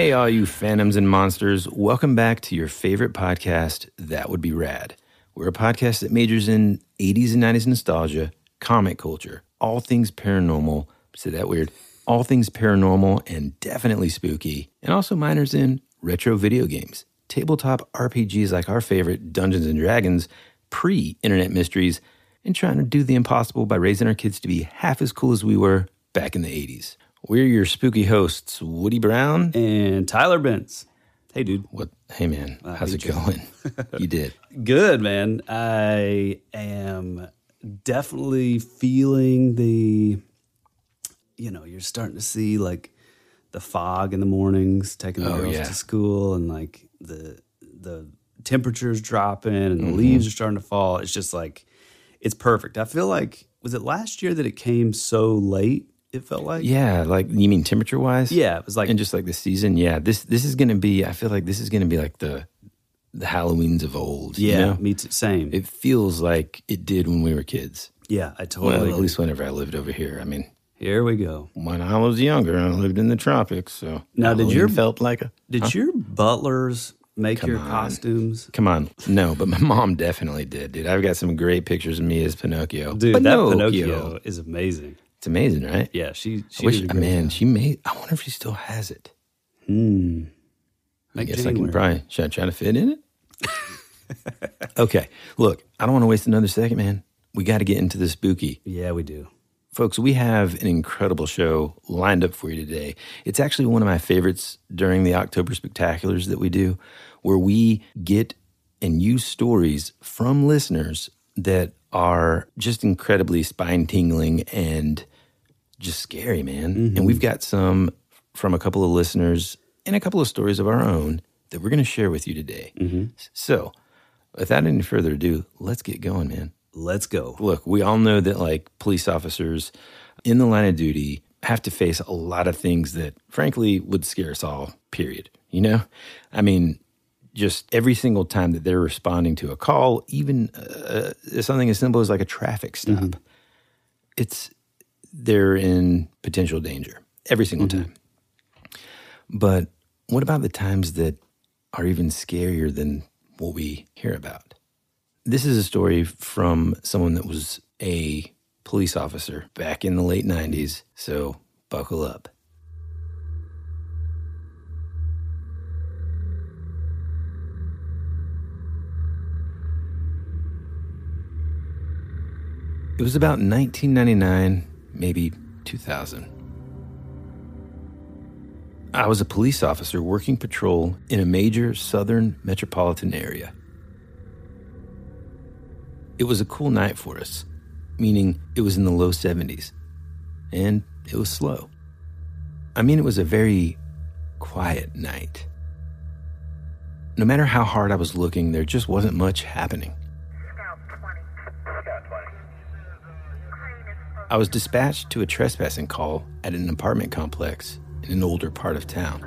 Hey, all you phantoms and monsters, welcome back to your favorite podcast, That Would Be Rad. We're a podcast that majors in 80s and 90s nostalgia, comic culture, all things paranormal, say that weird, all things paranormal and definitely spooky, and also minors in retro video games, tabletop RPGs like our favorite Dungeons and Dragons, pre internet mysteries, and trying to do the impossible by raising our kids to be half as cool as we were back in the 80s. We're your spooky hosts, Woody Brown. and Tyler Benz. Hey, dude. What? Hey, man, I how's it you. going? you did. Good, man. I am definitely feeling the, you know, you're starting to see like the fog in the mornings, taking the Oh, girls yeah. to school, and like the the temperatures dropping and Mm-hmm. the leaves are starting to fall. It's just like, it's perfect. I feel like, was it last year that it came so late? It felt like, Yeah, like you mean temperature wise? yeah. It was like and just like the season. Yeah, this this is gonna be. I feel like this is gonna be like the the Halloweens of old. you yeah, know? me too. Same. it feels like it did when we were kids. yeah, I Well, totally. at least whenever I lived over here. I mean, Here we go. when I was younger, I lived in the tropics, so Now, did your- felt like a Did your butlers make your on. costumes? Come on, no, but my mom definitely did, dude. I've got some great pictures of me as Pinocchio. Dude, that Pinocchio. Pinocchio is amazing. It's amazing, right? Yeah, she she I wish, a man, job. she made. I wonder if she still has it. Hmm. I guess I can probably. Should I try to fit in it? okay. Look, I don't want to waste another second, man. We got to get into the spooky. Yeah, we do. Folks, we have an incredible show lined up for you today. It's actually one of my favorites during the October spectaculars that we do, where we get and use stories from listeners that are just incredibly spine tingling and just scary, man. And mm-hmm. we've got some from a couple of listeners and a couple of stories of our own that we're going to share with you today. Mm-hmm. So, without any further ado, let's get going, man Let's go. look, we all know that like police officers in the line of duty have to face a lot of things that frankly would scare us all, period. You know? I mean, just every single time that they're responding to a call, even uh, uh something as simple as like a traffic stop, mm-hmm. it's they're in potential danger every single mm-hmm. time. But what about the times that are even scarier than what we hear about? This is a story from someone that was a police officer back in the late 90s, so buckle up. It was about 1999, maybe 2000. I was a police officer working patrol in a major southern metropolitan area. It was a cool night for us, meaning it was in the low 70s, and it was slow. I mean, it was a very quiet night. No matter how hard I was looking, there just wasn't much happening. I was dispatched to a trespassing call at an apartment complex in an older part of town.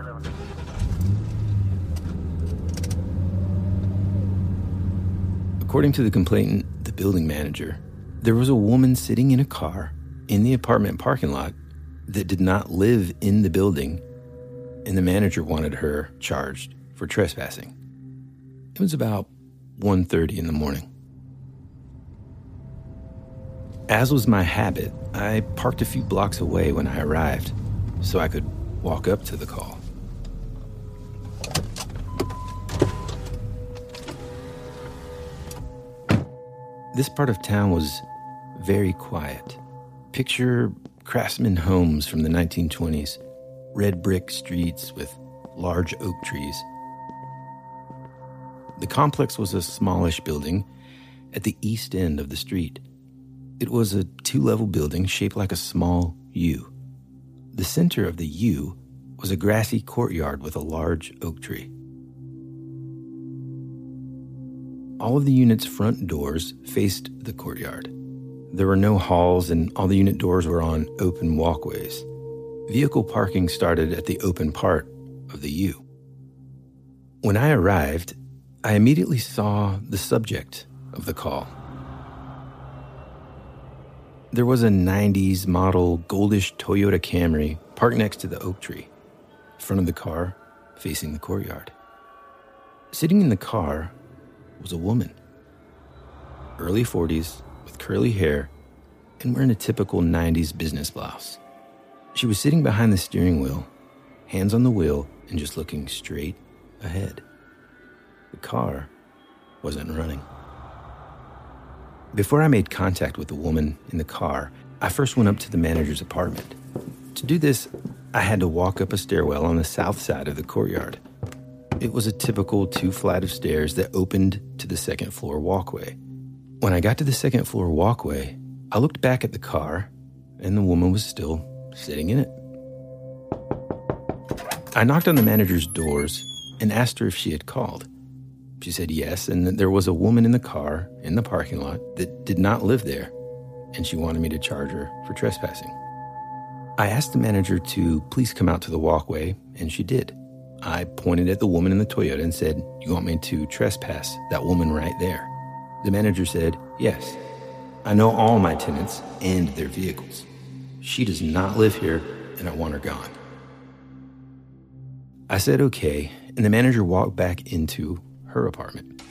According to the complainant, the building manager, there was a woman sitting in a car in the apartment parking lot that did not live in the building, and the manager wanted her charged for trespassing. It was about 1:30 in the morning. As was my habit, I parked a few blocks away when I arrived so I could walk up to the call. This part of town was very quiet. Picture craftsman homes from the 1920s, red brick streets with large oak trees. The complex was a smallish building at the east end of the street. It was a two level building shaped like a small U. The center of the U was a grassy courtyard with a large oak tree. All of the unit's front doors faced the courtyard. There were no halls, and all the unit doors were on open walkways. Vehicle parking started at the open part of the U. When I arrived, I immediately saw the subject of the call. There was a 90s model goldish Toyota Camry parked next to the oak tree. Front of the car facing the courtyard. Sitting in the car was a woman, early 40s, with curly hair and wearing a typical 90s business blouse. She was sitting behind the steering wheel, hands on the wheel, and just looking straight ahead. The car wasn't running. Before I made contact with the woman in the car, I first went up to the manager's apartment. To do this, I had to walk up a stairwell on the south side of the courtyard. It was a typical two flight of stairs that opened to the second floor walkway. When I got to the second floor walkway, I looked back at the car, and the woman was still sitting in it. I knocked on the manager's doors and asked her if she had called. She said yes, and that there was a woman in the car in the parking lot that did not live there, and she wanted me to charge her for trespassing. I asked the manager to please come out to the walkway, and she did. I pointed at the woman in the Toyota and said, You want me to trespass that woman right there? The manager said, Yes. I know all my tenants and their vehicles. She does not live here, and I want her gone. I said okay, and the manager walked back into her apartment.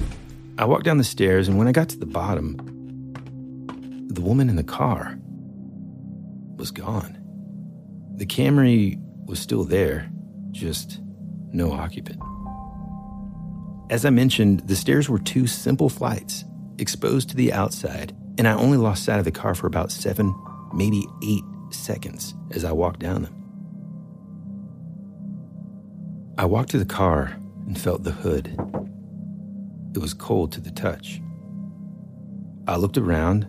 I walked down the stairs, and when I got to the bottom, the woman in the car was gone. The Camry was still there, just no occupant. As I mentioned, the stairs were two simple flights, exposed to the outside, and I only lost sight of the car for about seven, maybe eight seconds as I walked down them. I walked to the car and felt the hood it was cold to the touch. I looked around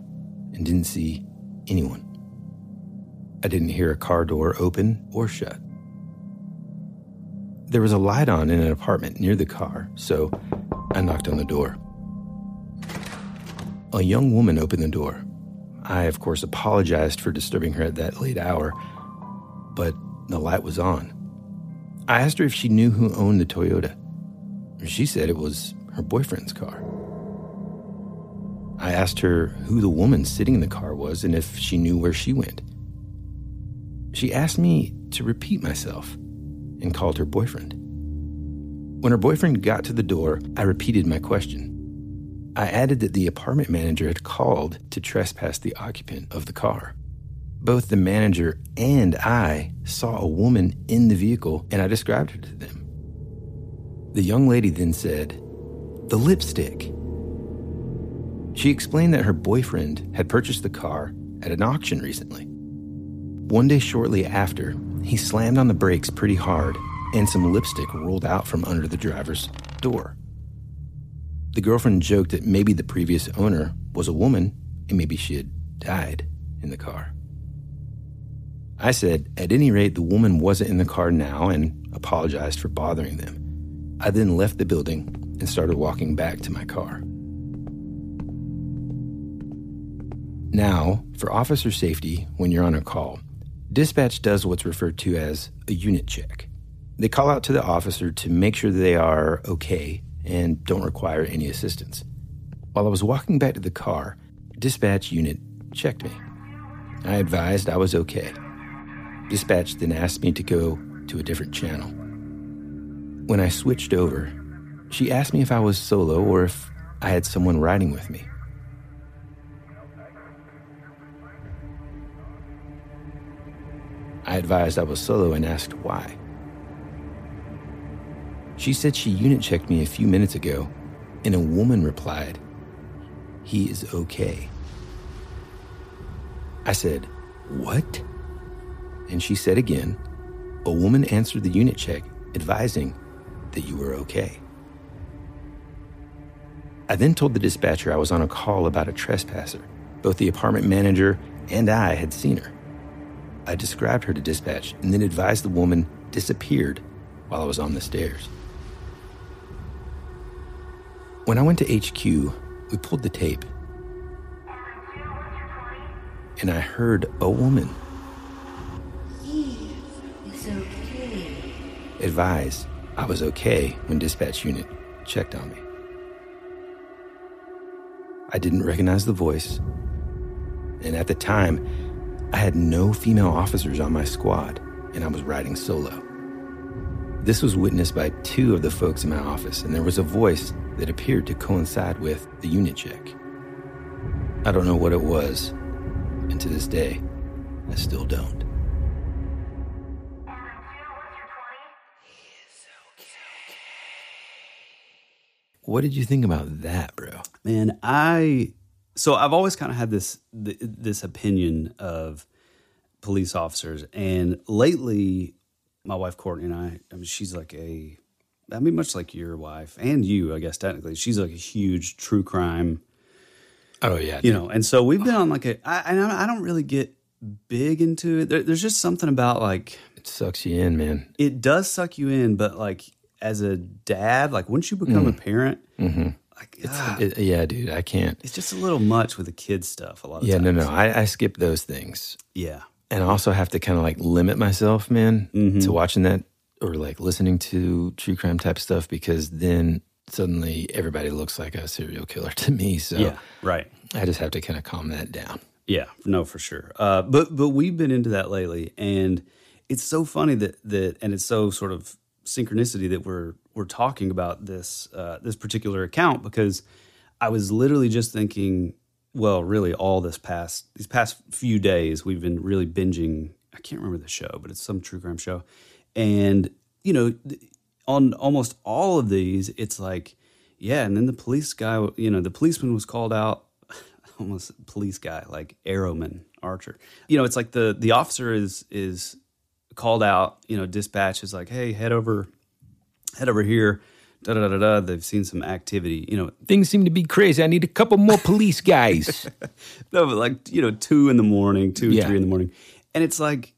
and didn't see anyone. I didn't hear a car door open or shut. There was a light on in an apartment near the car, so I knocked on the door. A young woman opened the door. I, of course, apologized for disturbing her at that late hour, but the light was on. I asked her if she knew who owned the Toyota. She said it was her boyfriend's car. I asked her who the woman sitting in the car was and if she knew where she went. She asked me to repeat myself and called her boyfriend. When her boyfriend got to the door, I repeated my question. I added that the apartment manager had called to trespass the occupant of the car. Both the manager and I saw a woman in the vehicle, and I described her to them. The young lady then said, the lipstick. She explained that her boyfriend had purchased the car at an auction recently. One day shortly after, he slammed on the brakes pretty hard and some lipstick rolled out from under the driver's door. The girlfriend joked that maybe the previous owner was a woman and maybe she had died in the car. I said, at any rate, the woman wasn't in the car now and apologized for bothering them. I then left the building and started walking back to my car. Now, for officer safety, when you're on a call, dispatch does what's referred to as a unit check. They call out to the officer to make sure they are okay and don't require any assistance. While I was walking back to the car, dispatch unit checked me. I advised I was okay. Dispatch then asked me to go to a different channel. When I switched over, she asked me if I was solo or if I had someone riding with me. I advised I was solo and asked why. She said she unit checked me a few minutes ago, and a woman replied, He is okay. I said, What? And she said again, A woman answered the unit check, advising that you were okay. I then told the dispatcher I was on a call about a trespasser. Both the apartment manager and I had seen her. I described her to dispatch and then advised the woman disappeared while I was on the stairs. When I went to HQ, we pulled the tape. And I heard a woman okay. advise I was okay when dispatch unit checked on me. I didn't recognize the voice. And at the time, I had no female officers on my squad, and I was riding solo. This was witnessed by two of the folks in my office, and there was a voice that appeared to coincide with the unit check. I don't know what it was, and to this day, I still don't. What did you think about that, bro? Man, I so I've always kind of had this th- this opinion of police officers, and lately, my wife Courtney and I, I mean, she's like a, I mean, much like your wife and you, I guess technically, she's like a huge true crime, Oh yeah, you know, and so we've been on like a, I, and I I don't really get big into it. There, there's just something about like it sucks you in, man. it does suck you in, but like as a dad, like once you become a parent, like ah, It- yeah, dude, I can't. it's just a little much with the kids stuff. A lot of Yeah, times. no, no, I, I skip those things, yeah, and I also have to kind of like limit myself, man, Mm-hmm. to watching that or like listening to true crime type stuff because then suddenly everybody looks like a serial killer to me. So yeah, right. I just have to kind of calm that down. Yeah, no, for sure. Uh, but but we've been into that lately, and it's so funny that that, and it's so sort of synchronicity that we're we're talking about this uh, this particular account because I was literally just thinking, well, really, all this past these past few days, we've been really binging. I can't remember the show, but it's some true crime show, and you know, on almost all of these, it's like, yeah, and then the police guy, you know, the policeman was called out almost police guy like Arrowman Archer. You know, it's like the the officer is is called out. You know, dispatch is like, hey, head over, head over here. Da da da da. They've seen some activity. You know, Things seem to be crazy. I need a couple more police guys. no, but like you know, two in the morning, two Yeah. three in the morning, and it's like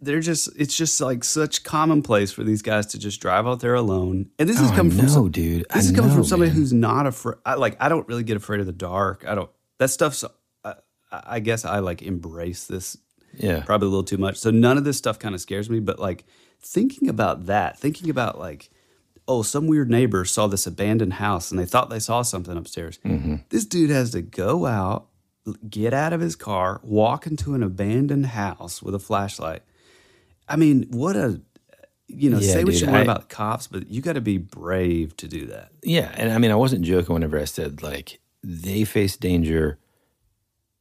they're just it's just like such commonplace for these guys to just drive out there alone. And this is Oh, I coming from some, dude. I This is coming know, from somebody man. who's not afraid. Like I don't really get afraid of the dark. I don't. That stuff's. I, I guess I like embrace this yeah. probably a little too much. So none of this stuff kind of scares me. But like thinking about that, thinking about like, oh, some weird neighbor saw this abandoned house and they thought they saw something upstairs. Mm-hmm. This dude has to go out, get out of his car, walk into an abandoned house with a flashlight. I mean, what a you know, Yeah, say what dude, you want I- about cops, but you got to be brave to do that. Yeah, and I mean, I wasn't joking whenever I said like they face danger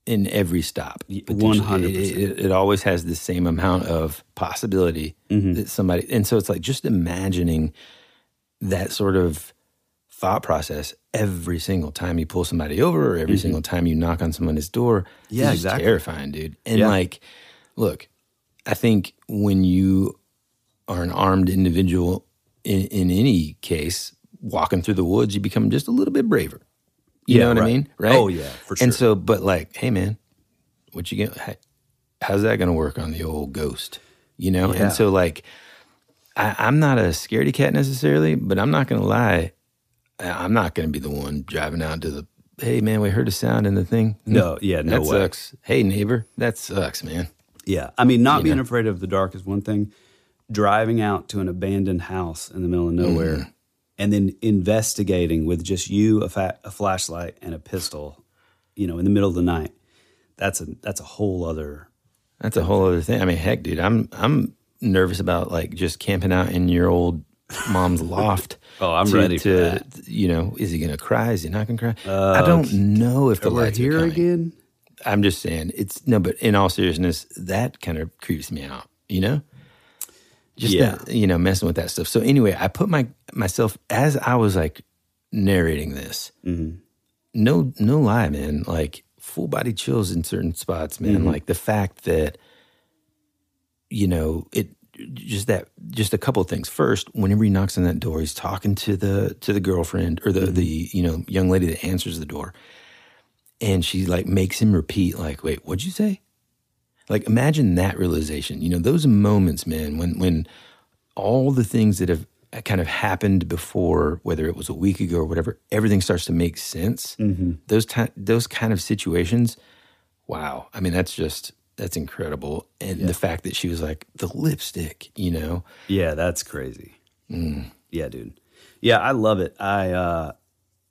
in every stop. 100%. It, it, it always has the same amount of possibility Mm-hmm. that somebody, and so it's like just imagining that sort of thought process every single time you pull somebody over or every single time you knock on someone's door. Mm-hmm. Yeah, is exactly. terrifying, dude. And Yeah. like, look, I think when you are an armed individual in, in any case, walking through the woods, you become just a little bit braver. You Yeah, know what I mean? Right? Oh, yeah, for sure. And so, but like, hey, man, what you get? How's that going to work on the old ghost? You know? Yeah. And so, like, I, I'm not a scaredy cat necessarily, but I'm not going to lie. I'm not going to be the one driving out to the, hey, man, we heard a sound in the thing. No, yeah, no that way. sucks. Hey, neighbor, that sucks, man. Yeah. I mean, not You being know? afraid of the dark is one thing. Driving out to an abandoned house in the middle of nowhere Mm-hmm. And then investigating with just you, a, fa- a flashlight, and a pistol, you know, in the middle of the night. That's a that's a whole other. That's a whole other thing. I mean, heck, dude, I'm I'm nervous about like just camping out in your old mom's loft. Oh, I'm to- ready for to, that. You know, is he gonna cry? Is he not gonna cry? Uh, I don't know if the lights are here coming. again. I'm just saying it's no, but in all seriousness, that kind of creeps me out. You know, just Yeah. that, you know messing with that stuff. So anyway, I put my myself as I was like narrating this. Mm-hmm. No, no lie, man. Like full body chills in certain spots, man. Mm-hmm. Like the fact that you know it just that just a couple of things first whenever he knocks on that door he's talking to the to the girlfriend or the Mm-hmm. the you know young lady that answers the door and she like makes him repeat like wait what'd you say like imagine that realization you know those moments man when when all the things that have kind of happened before whether it was a week ago or whatever everything starts to make sense those ti- those kind of situations wow i mean that's just that's incredible and the fact that she was like the lipstick you know Yeah, that's crazy. Mm. Yeah, dude. Yeah, I love it. I uh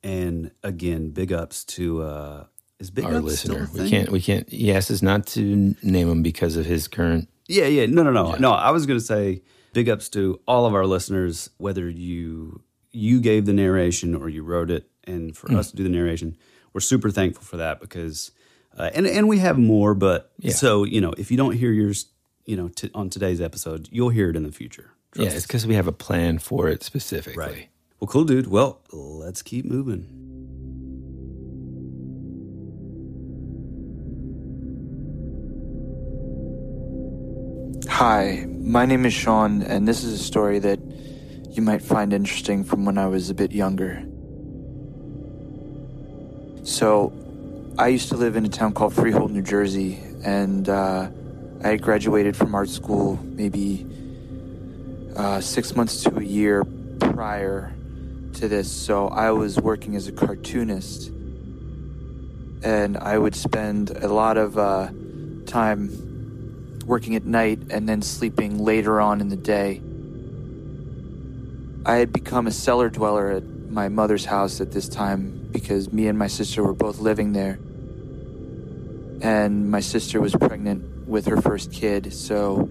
and again, big ups to uh is big our ups still a listener we can't we can't he asked us not to name him because of his current Yeah, yeah. No, no, no. No, I was going to say big ups to all of our listeners, whether you you gave the narration or you wrote it, and for us to do the narration, we're super thankful for that because, uh, and and we have more, but Yeah. so you know if you don't hear yours, you know, t- on today's episode, you'll hear it in the future. Yeah, it's because we have a plan for it specifically. Right. Well, cool, dude. Well, let's keep moving. Hi, my name is Sean, and this is a story that you might find interesting from when I was a bit younger. So, I used to live in a town called Freehold, New Jersey, and uh, I had graduated from art school maybe uh, six months to a year prior to this. So, I was working as a cartoonist, and I would spend a lot of uh, time working at night and then sleeping later on in the day. I had become a cellar dweller at my mother's house at this time because me and my sister were both living there. And my sister was pregnant with her first kid, so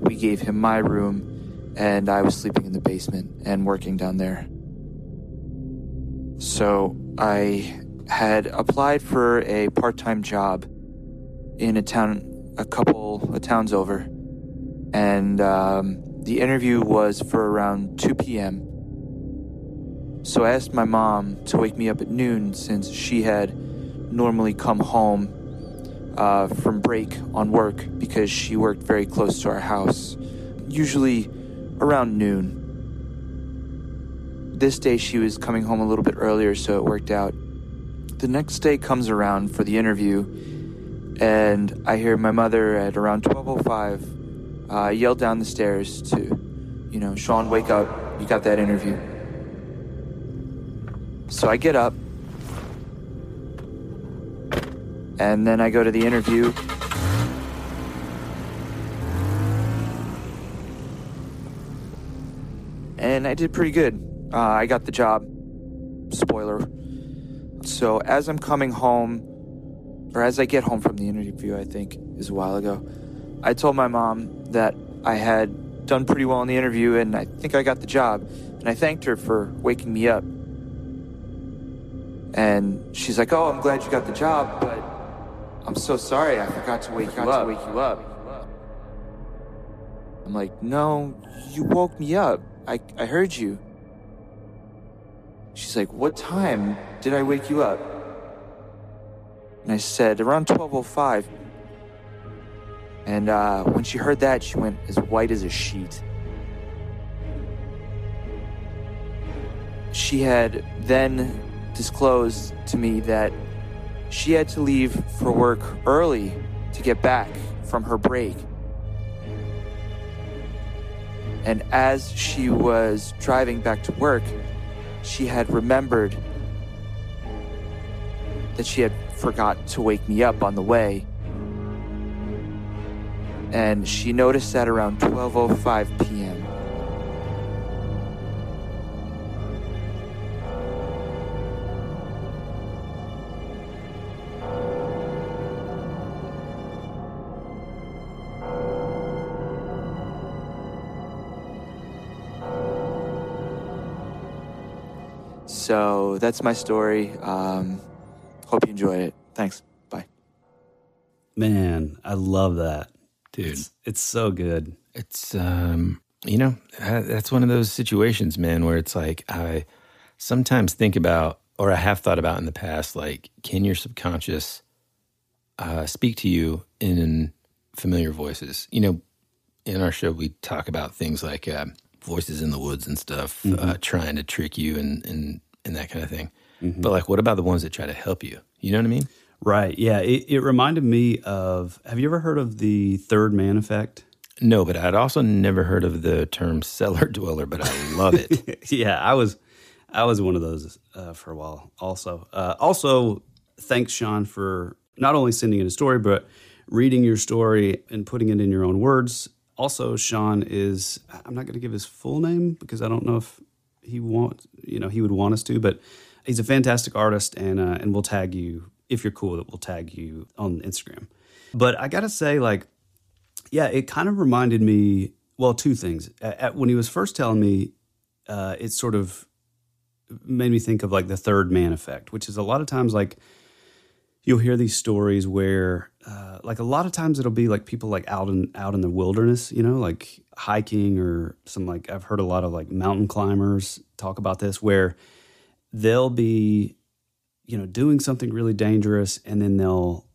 we gave him my room and I was sleeping in the basement and working down there. So I had applied for a part time job in a town a couple of towns over, and um, the interview was for around 2 p.m. So I asked my mom to wake me up at noon since she had normally come home uh, from break on work because she worked very close to our house, usually around noon. This day she was coming home a little bit earlier, so it worked out. The next day comes around for the interview, and I hear my mother at around 12:05 uh, yell down the stairs to, you know, Sean, wake up! You got that interview. So I get up, and then I go to the interview. And I did pretty good. Uh, I got the job. Spoiler. So as I'm coming home, or as I get home from the interview, I think is a while ago, I told my mom that I had done pretty well in the interview and I think I got the job. And I thanked her for waking me up. And she's like, "Oh, I'm glad you got the job, but I'm so sorry I forgot to wake you up." wake you up. I'm like, "No, you woke me up. I I heard you." She's like, "What time did I wake you up?" And I said, around 12.05. And uh, when she heard that, she went as white as a sheet. She had then disclosed to me that she had to leave for work early to get back from her break. And as she was driving back to work, she had remembered that she had forgot to wake me up on the way. And she noticed that around 12:05 p.m. So that's my story. Um, hope you enjoyed it. Thanks. Bye. Man, I love that. Dude, It's, it's so good. it's um, you know, that's one of those situations, man, where it's like I sometimes think about, or I have thought about in the past, like, can your subconscious uh, speak to you in familiar voices? You know, in our show, we talk about things like uh, voices in the woods and stuff, uh, trying to trick you and, and and that kind of thing. But like, what about the ones that try to help you? You know what I mean? Right. Yeah. It, it reminded me of have you ever heard of the third man effect? No, but I'd also never heard of the term cellar dweller, but I love it. yeah, I was I was one of those uh, for a while. Also, uh, also thanks Sean for not only sending in a story but reading your story and putting it in your own words. Also, Sean is I'm not going to give his full name because I don't know if he want you know he would want us to, but he's a fantastic artist and uh, and we'll tag you if you're cool That. We'll tag you on Instagram. But I gotta say, like, yeah, it kind of reminded me well, two things. At, at- when he was first telling me, uh, it sort of made me think of like the third man effect, which is a lot of times like you'll hear these stories where, uh, like a lot of times it'll be like people like out in out in the wilderness, you know, like hiking or some like I've heard a lot of like mountain climbers talk about this where they'll be, you know, doing something really dangerous and then they'll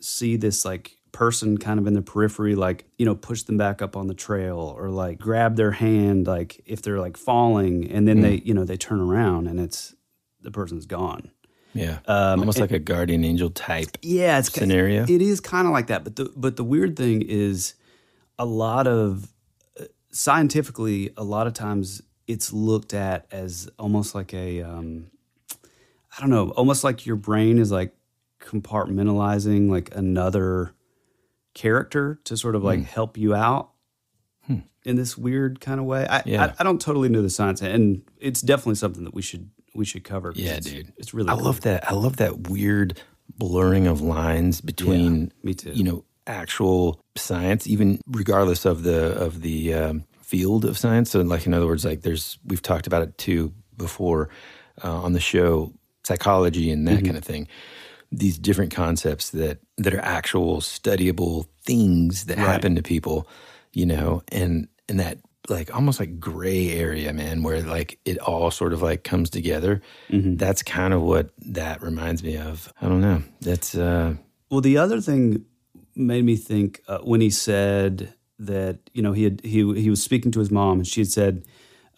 see this like person kind of in the periphery like you know push them back up on the trail or like grab their hand like if they're like falling and then they you know they turn around and it's the person's gone Yeah. Um, Almost like a guardian angel type. yeah it's Scenario? it is kind of like that but the but the weird thing is a lot of uh, scientifically a lot of times it's looked at as almost like a um i don't know almost like your brain is like compartmentalizing like another character to sort of like help you out in this weird kind of way I, Yeah. I i don't totally know the science and it's definitely something that we should we should cover. Yeah, it's, dude. it's really I cool. love that. I love that weird blurring of lines between me too. you know actual science, even regardless of the of the um, field of science. So, like in other words, like there's we've talked about it too before uh, on the show, psychology and that Mm-hmm. kind of thing. These different concepts that that are actual studyable things that happen to people, you know, and and that like almost like gray area, man, where like it all sort of like comes together. Mm-hmm. That's kind of what that reminds me of. I don't know. That's uh Well, the other thing made me think uh, when he said that you know he had he he was speaking to his mom and she had said,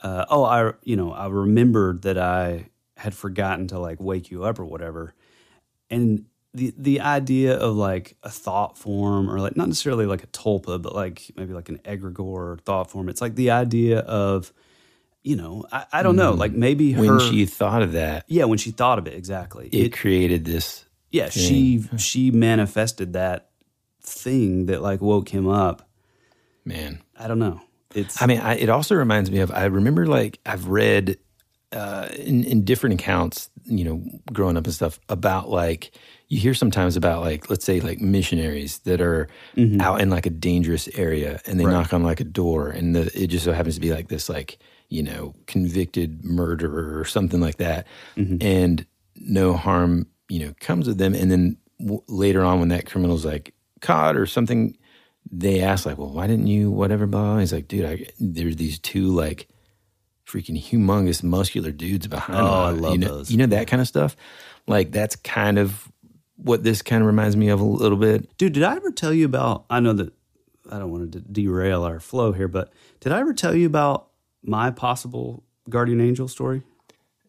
uh, "Oh, I you know I remembered that I had forgotten to like wake you up or whatever," and the the idea of like a thought form or like not necessarily like a tulpa, but like maybe like an egregore thought form. It's like the idea of you know I, I don't know like maybe when she thought of that, yeah when she thought of it exactly it, created this. yeah she she manifested that thing that like woke him up Man, i don't know. It's I mean, I, it also reminds me of. I remember like I've read uh, in in different accounts, you know, growing up and stuff about like you hear sometimes about like let's say like missionaries that are out in like a dangerous area and they knock on like a door and the, it just so happens to be like this like you know convicted murderer or something like that and no harm you know comes of them. And then w- later on when that criminal's like caught or something they ask like, well, why didn't you whatever? Blah. blah. He's like, dude, I, there's these two like freaking humongous muscular dudes behind. Oh. I love you know, those. You know that kind of stuff. Like that's kind of what this kind of reminds me of a little bit. dude did i ever tell you about i know that i don't want to derail our flow here but did i ever tell you about my possible guardian angel story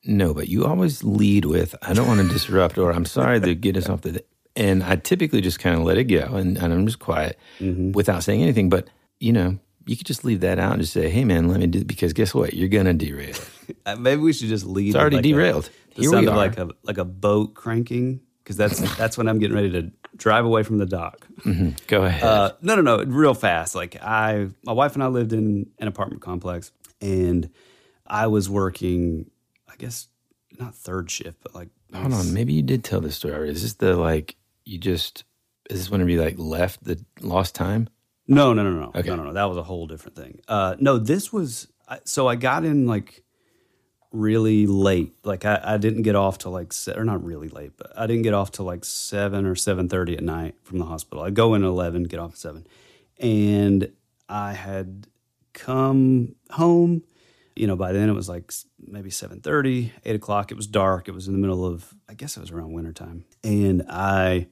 No, but you always lead with, I don't want to disrupt, or I'm sorry to get us off the. And I typically just kind of let it go, and, and I'm just quiet without saying anything. But you know, you could just leave that out and just say, "Hey, man, let me do." Because guess what? You're gonna derail. Uh, maybe we should just leave. It's already like, a- derailed. the Here sound we are. like a like a boat cranking because that's that's when i'm getting ready to drive away from the dock Go ahead. Uh, no, no, no, real fast. Like I, my wife and I lived in an apartment complex, and I was working. I guess not third shift, but like Hold on, maybe you did tell this story. already. Is this the like you just? Is this whenever you like left the lost time? No, no, no, no, Okay. no, no, no. That was a whole different thing. Uh, no, this was so I got in like really late. Like I, I didn't get off till like or not really late, but I didn't get off till like seven or seven thirty at night from the hospital. I go in at eleven, get off at seven, and I had come home. You know, by then it was like maybe 7.30, 8 o'clock. It was dark. It was in the middle of, I guess it was around wintertime. And I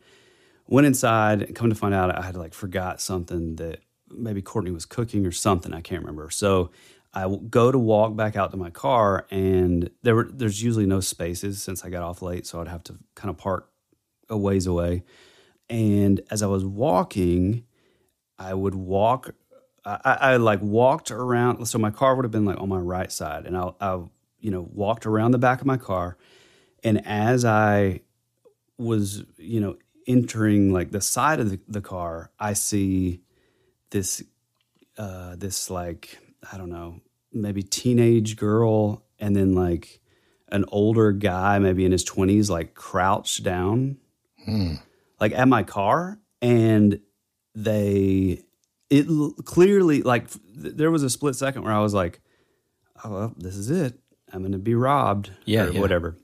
went inside and come to find out I had like forgot something that maybe Courtney was cooking or something. I can't remember. So I go to walk back out to my car and there were there's usually no spaces since I got off late, so I'd have to kind of park a ways away. And as I was walking, I would walk. I, I, like walked around. So my car would have been like on my right side, and I, I, you know, walked around the back of my car. And as I was, you know, entering like the side of the, the car, I see this, uh, this like I don't know, maybe teenage girl, and then like an older guy, maybe in his twenties, like crouched down, like at my car, and they it l- clearly like f- there was a split second where I was like, "Oh, well, this is it. I'm going to be robbed." Yeah, or yeah. whatever.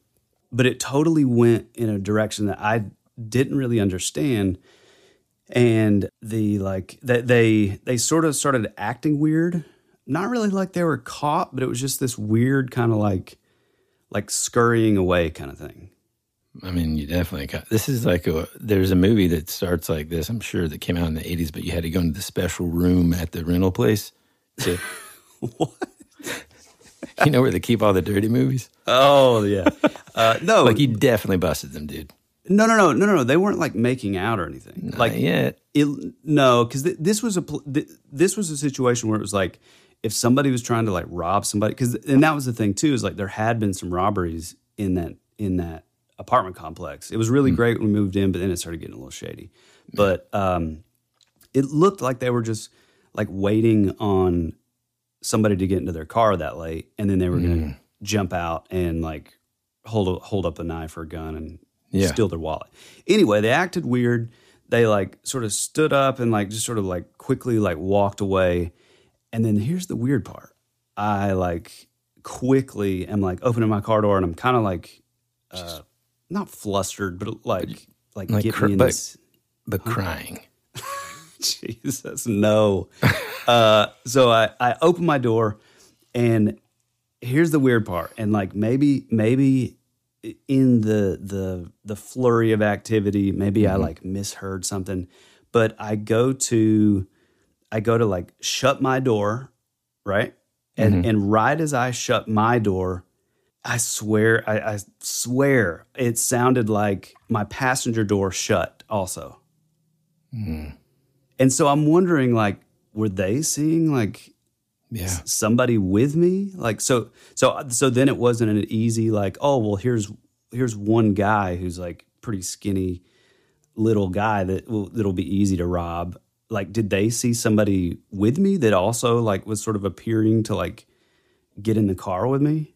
But it totally went in a direction that I didn't really understand, and the like that they they sort of started acting weird. Not really like they were caught, but it was just this weird kind of like like scurrying away kind of thing. I mean, you definitely got this. Is like a there's a movie that starts like this. I'm sure that came out in the 80s, but you had to go into the special room at the rental place. To, What? you know where they keep all the dirty movies? Oh yeah. Uh, no, Like you definitely busted them, dude. No, no, no, no, no, no. They weren't like making out or anything. Not like yet. it, no, because th- this was a pl- th- this was a situation where it was like if somebody was trying to like rob somebody, because and that was the thing too is like there had been some robberies in that in that apartment complex. It was really great when we moved in, but then it started getting a little shady. But um, it looked like they were just like waiting on somebody to get into their car that late, and then they were going to jump out and like hold a, hold up a knife or a gun and Yeah. steal their wallet. Anyway, they acted weird. They like sort of stood up and like just sort of like quickly like walked away. And then here's the weird part. I like quickly am like opening my car door and I'm kind of like uh, not flustered, but like like, Like get cr- me in but- this. But crying. Jesus, no. uh, so I, I open my door, and here's the weird part. And like maybe maybe in the the the flurry of activity, maybe I mm-hmm. like misheard something. But I go to I go to like shut my door, right? And mm-hmm. and right as I shut my door, I swear, I, I swear, it sounded like my passenger door shut also. Mm. And so I'm wondering, like, were they seeing like Yeah. somebody with me? Like, so, so, so then it wasn't an easy like, oh, well, here's here's one guy who's like pretty skinny little guy that will that'll be easy to rob. Like, did they see somebody with me that also like was sort of appearing to like get in the car with me?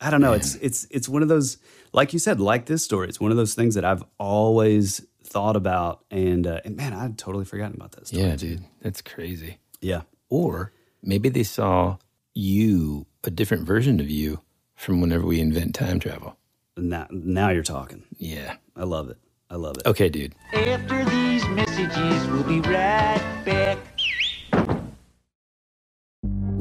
I don't know. It's it's it's one of those, like you said, like this story. It's one of those things that I've always thought about, and uh, and man, I'd totally forgotten about that. Story. Yeah, dude. That's crazy. yeah. Or maybe they saw you, a different version of you from whenever we invent time travel. Now, now you're talking. Yeah. I love it. I love it. Okay, dude. After these messages, we'll be right back.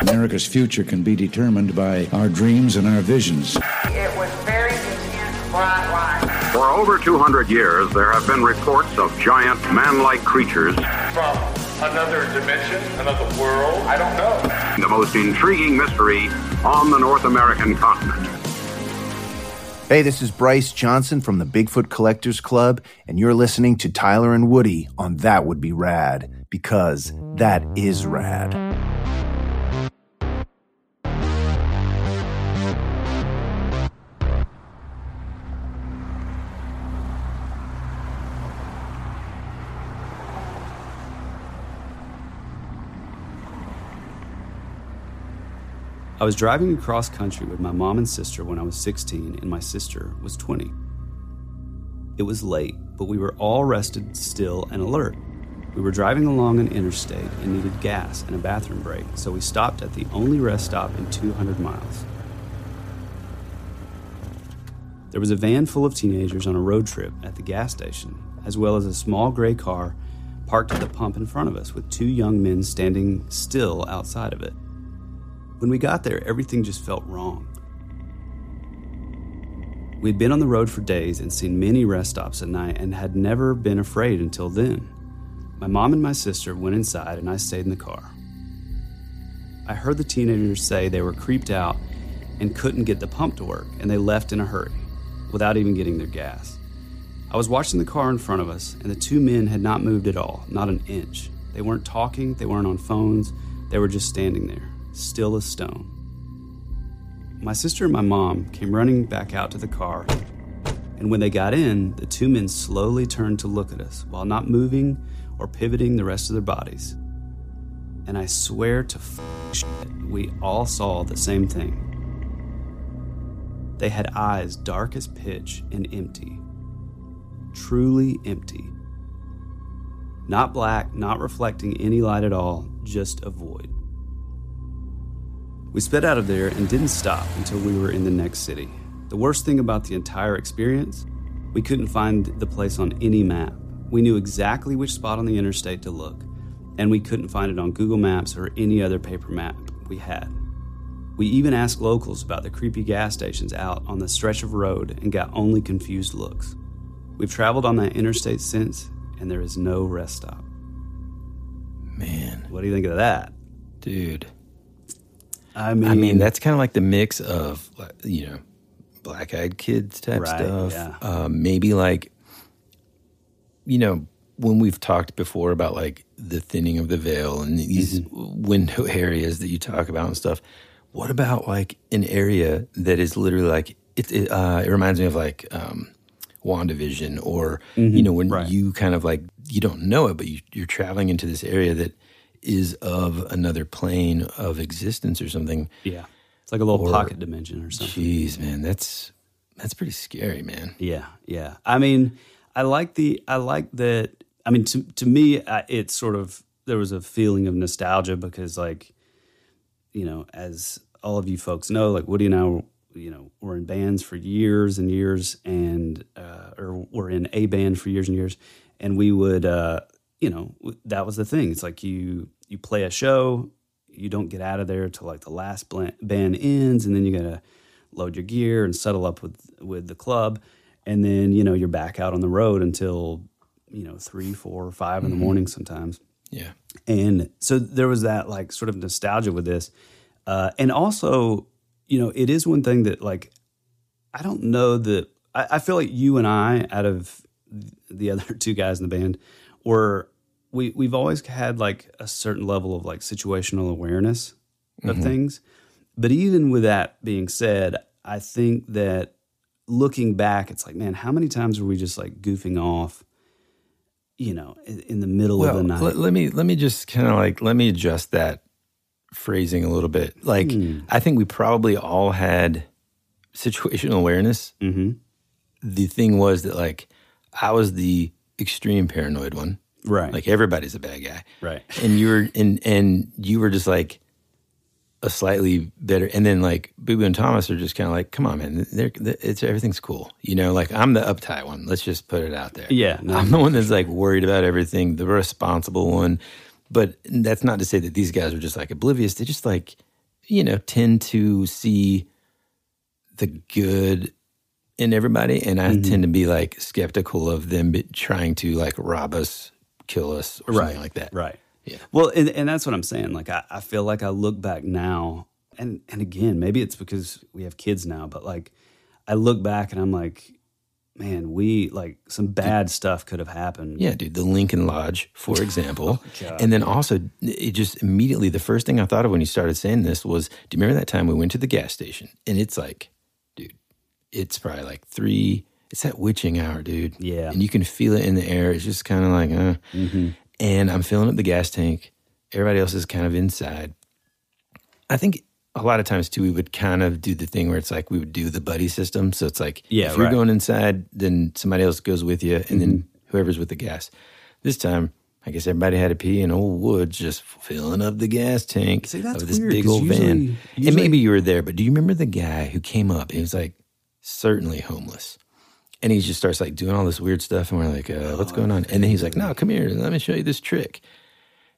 America's future can be determined by our dreams and our visions. It was very intense, bright light. For over 200 years, there have been reports of giant man-like creatures. From another dimension, another world, I don't know. The most intriguing mystery on the North American continent. Hey, this is Bryce Johnson from the Bigfoot Collectors Club, and you're listening to Tyler and Woody on That Would Be Rad, because that is rad. I was driving across country with my mom and sister when I was 16, and my sister was 20. It was late, but we were all rested, still, and alert. We were driving along an interstate and needed gas and a bathroom break, so we stopped at the only rest stop in 200 miles. There was a van full of teenagers on a road trip at the gas station, as well as a small gray car parked at the pump in front of us with two young men standing still outside of it. When we got there, everything just felt wrong. We'd been on the road for days and seen many rest stops at night and had never been afraid until then. My mom and my sister went inside and I stayed in the car. I heard the teenagers say they were creeped out and couldn't get the pump to work and they left in a hurry without even getting their gas. I was watching the car in front of us and the two men had not moved at all, not an inch. They weren't talking, they weren't on phones, they were just standing there, still as stone. My sister and my mom came running back out to the car, and when they got in, the two men slowly turned to look at us while not moving or pivoting the rest of their bodies. And I swear to f- shit, we all saw the same thing. They had eyes dark as pitch and empty. Truly empty. Not black, not reflecting any light at all, just a void. We sped out of there and didn't stop until we were in the next city. The worst thing about the entire experience, we couldn't find the place on any map. We knew exactly which spot on the interstate to look, and we couldn't find it on Google Maps or any other paper map we had. We even asked locals about the creepy gas stations out on the stretch of road and got only confused looks. We've traveled on that interstate since, and there is no rest stop. Man. What do you think of that? Dude. I mean, I mean, that's kind of like the mix of, you know, black eyed kids type Right, stuff. yeah. Um, maybe like, you know, when we've talked before about like the thinning of the veil and these Mm-hmm. window areas that you talk about and stuff, what about like an area that is literally like, it, it, uh, it reminds me of like, um, WandaVision or, Mm-hmm. you know, when you kind of like, you don't know it, but you, you're traveling into this area that is of another plane of existence or something. Yeah. It's like a little Or- pocket dimension or something. Jeez, man, that's that's pretty scary, man. Yeah, yeah. I mean, I like the I like that. I mean, to to me, I, it's sort of there was a feeling of nostalgia because, like, you know, as all of you folks know, like Woody and I, were, you know, were in bands for years and years, and uh, or were in a band for years and years, and we would, uh, you know, that was the thing. It's like you you play a show, you don't get out of there till like the last band ends, and then you gotta load your gear and settle up with with the club, and then you know you're back out on the road until you know three, four, five in the Mhm. morning sometimes. Yeah. And so there was that like sort of nostalgia with this. Uh, and also, you know, it is one thing that like, I don't know that, I, I feel like you and I, out of the other two guys in the band, were, we, we've always had like a certain level of like situational awareness of Mhm. things. But even with that being said, I think that looking back, it's like, man, how many times were we just like goofing off, you know, in, in the middle of the night? Let, let me let me just kind of like let me adjust that phrasing a little bit. Like Hmm. I think we probably all had situational awareness. Mm-hmm. The thing was that like I was the extreme paranoid one. Right. Like everybody's a bad guy. Right. And you were and and you were just like a slightly better and then like Boo Boo and Thomas are just kind of like, come on, man, they're, it's everything's cool. You know, like I'm the uptight one. Let's just put it out there. Yeah, no, I'm the one that's like worried about everything, the responsible one. But that's not to say that these guys are just like oblivious. They just like, you know, tend to see the good in everybody. And I Mm-hmm. tend to be like skeptical of them trying to like rob us, kill us, or something like that. Right. Yeah. Well, and, and that's what I'm saying. Like, I, I feel like I look back now, and and again, maybe it's because we have kids now, but like, I look back and I'm like, man, we like some bad stuff could have happened. Yeah, dude, the Lincoln Lodge, for example. Oh, and then also, it just immediately, the first thing I thought of when you started saying this was, do you remember that time we went to the gas station? And it's like, dude, it's probably like three, it's that witching hour, dude. Yeah. And you can feel it in the air. It's just kind of like, uh. Mm-hmm. And I'm filling up the gas tank. Everybody else is kind of inside. I think a lot of times too, we would kind of do the thing where it's like we would do the buddy system. So it's like, Yeah, if you're right. going inside, then somebody else goes with you, and Mm-hmm. then whoever's with the gas. This time, I guess everybody had to pee, and old Woods just filling up the gas tank See, that's of this weird, big old van. usually- and maybe you were there, but do you remember the guy who came up? He was like certainly homeless. And he just starts like doing all this weird stuff, and we're like, uh, "What's going on?" And then he's like, "No, come here, let me show you this trick."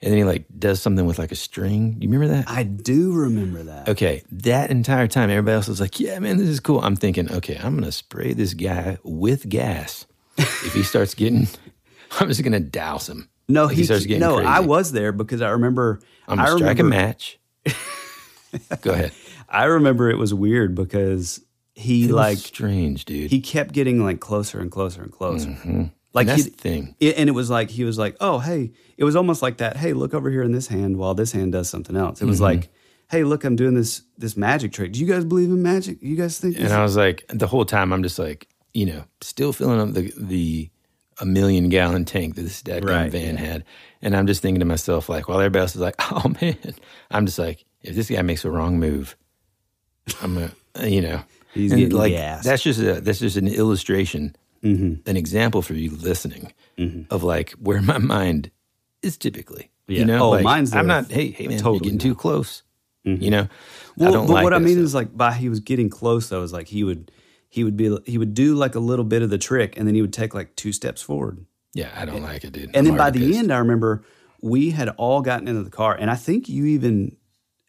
And then he like does something with like a string. Do you remember that? I do remember that. Okay, that entire time, everybody else was like, "Yeah, man, this is cool." I'm thinking, okay, I'm gonna spray this guy with gas. if he starts getting, I'm just gonna douse him. No, If he, starts getting no. crazy. I was there because I remember. I'm I gonna strike a match. Go ahead. I remember it was weird because he like strange, dude. he kept getting like closer and closer and closer. Mhm. Like And that's he- the thing. it- and it was like he was like, "Oh, hey!" It was almost like that. Hey, look over here in this hand while this hand does something else. It was Mhm. like, "Hey, look, I'm doing this this magic trick. Do you guys believe in magic? You guys think?" This And I was like, the whole time, I'm just like, you know, still filling up the the a million gallon tank that this dad Right, van yeah. had, and I'm just thinking to myself, like, while everybody else is like, oh man, I'm just like, if this guy makes a wrong move, I'm gonna, you know, He's And, getting like gassed. that's just a that's just an illustration, Mm-hmm. an example for you listening of like where my mind is typically. Yeah. You know, Oh, like, mine's I'm not. Hey, hey, man, Totally you're getting not. too close. You know, I Well, but like what I mean stuff. is like by he was getting close though, is like he would he would be he would do like a little bit of the trick and then he would take like two steps forward. yeah, I don't like it, dude. And I'm then by the pissed. end, I remember we had all gotten into the car, and I think you even